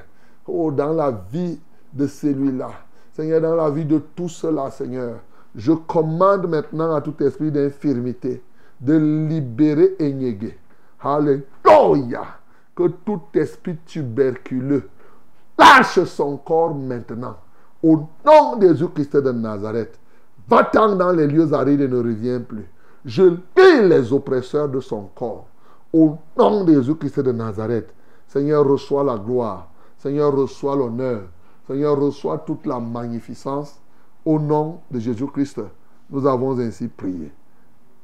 Oh, dans la vie de celui-là. Seigneur, dans la vie de tout cela, Seigneur. Je commande maintenant à tout esprit d'infirmité de libérer Enyege. Alléluia. Que tout esprit tuberculeux lâche son corps maintenant. Au nom de Jésus-Christ de Nazareth. Va-t'en dans les lieux arides et ne reviens plus. Je lis les oppresseurs de son corps. Au nom de Jésus-Christ de Nazareth. Seigneur, reçois la gloire. Seigneur, reçois l'honneur. Seigneur, reçois toute la magnificence. Au nom de Jésus-Christ, nous avons ainsi prié.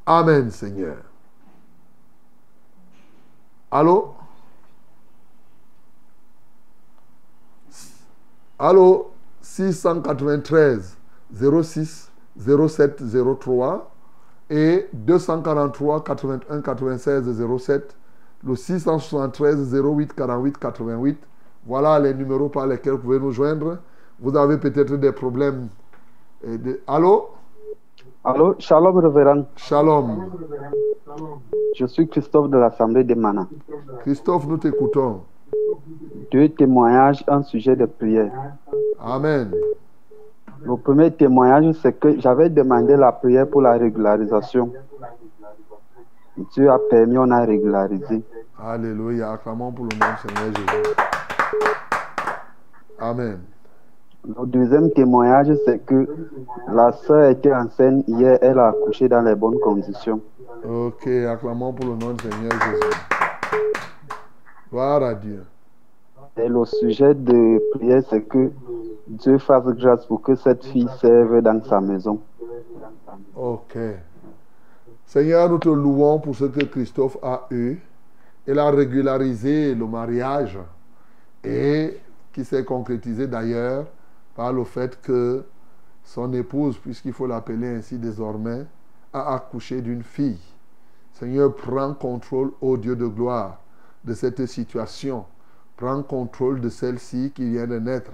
Amen, Seigneur. Allô? Allô? 693 06 07 03 et 243 81 96 07 le 673 08 48 88 voilà les numéros par lesquels vous pouvez nous joindre vous avez peut-être des problèmes de- allô? Allô, shalom révérend. Shalom. Je suis Christophe de l'Assemblée des Manas. Christophe nous t'écoutons Deux témoignages, un sujet de prière. Amen Le premier témoignage, c'est que j'avais demandé la prière pour la régularisation. Dieu a permis, on a régularisé. Alléluia acclamons pour le nom Seigneur Jésus Amen Le deuxième témoignage, c'est que la sœur était enceinte hier, elle a accouché dans les bonnes conditions. Ok, acclamons pour le nom du Seigneur Jésus. Gloire à Dieu. Et le sujet de prière, c'est que Dieu fasse grâce pour que cette fille serve dans sa maison. Ok. Seigneur, nous te louons pour ce que Christophe a eu. Il a régularisé le mariage et qui s'est concrétisé d'ailleurs par le fait que son épouse, puisqu'il faut l'appeler ainsi désormais, a accouché d'une fille. Seigneur, prends contrôle, ô Dieu de gloire, de cette situation. Prends contrôle de celle-ci qui vient de naître.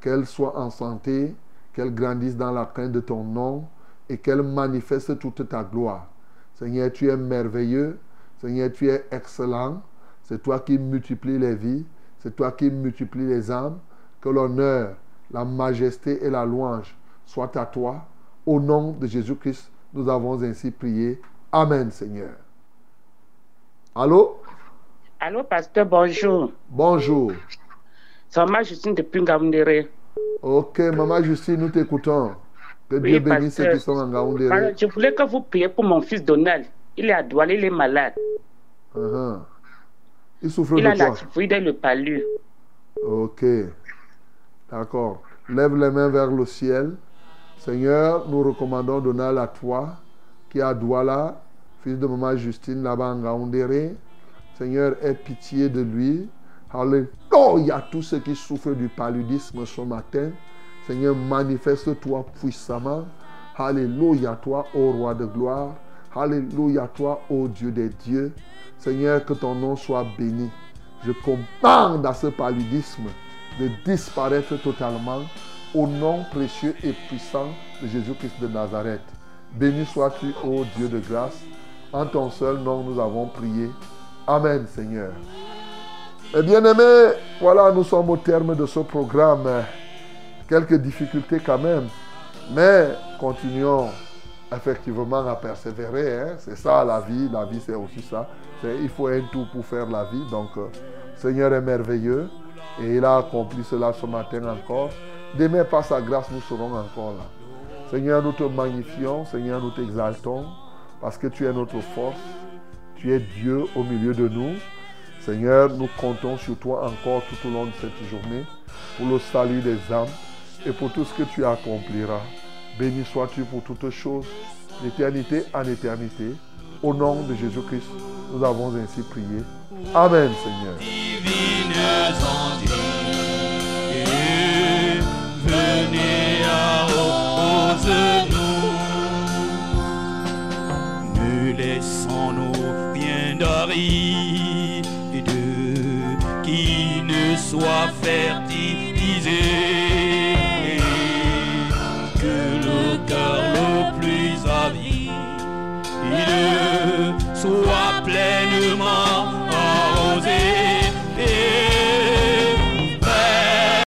Qu'elle soit en santé, qu'elle grandisse dans la crainte de ton nom et qu'elle manifeste toute ta gloire. Seigneur, tu es merveilleux. Seigneur, tu es excellent. C'est toi qui multiplies les vies. C'est toi qui multiplies les âmes. Que l'honneur, la majesté et la louange soient à toi. Au nom de Jésus-Christ, nous avons ainsi prié. Amen, Seigneur. Allô? Allô, pasteur, bonjour. Bonjour. C'est Maman Justine depuis Ngaoundéré. Ok, Maman Justine, nous t'écoutons. Que Dieu bénisse ceux qui sont en Gaoundéré. Voilà, Je voulais que vous priez pour mon fils Donald. Il est à Douala, il est malade. Uh-huh. Il souffre il a de la quoi? typhoïde et le palu. Ok. D'accord. Lève les mains vers le ciel. Seigneur, nous recommandons Donald à toi, qui est à Douala, fils de maman Justine là-bas en Gaoundéré. Seigneur, aie pitié de lui. Alléluia. Tous ceux qui souffrent du paludisme ce matin. Seigneur, manifeste-toi puissamment. Alléluia, toi, ô roi de gloire. Alléluia, toi, ô Dieu des dieux. Seigneur, que ton nom soit béni. Je commande à ce paludisme de disparaître totalement au nom précieux et puissant de Jésus-Christ de Nazareth. Béni sois-tu, ô Dieu de grâce. En ton seul nom, nous avons prié. Amen, Seigneur. Eh bien aimés, voilà, nous sommes au terme de ce programme. Quelques difficultés quand même, mais continuons effectivement à persévérer. hein. C'est ça la vie, la vie c'est aussi ça. Il faut un tout pour faire la vie. Donc, euh, Seigneur est merveilleux et il a accompli cela ce matin encore. Demain, par sa grâce, nous serons encore là. Seigneur, nous te magnifions, Seigneur, nous t'exaltons parce que tu es notre force. Tu es Dieu au milieu de nous. Seigneur, nous comptons sur toi encore tout au long de cette journée pour le salut des âmes et pour tout ce que tu accompliras. Béni sois-tu pour toutes choses, d'éternité en éternité. Au nom de Jésus-Christ, nous avons ainsi prié. Amen, Seigneur. soit fertilisé. Plus avide soit pleinement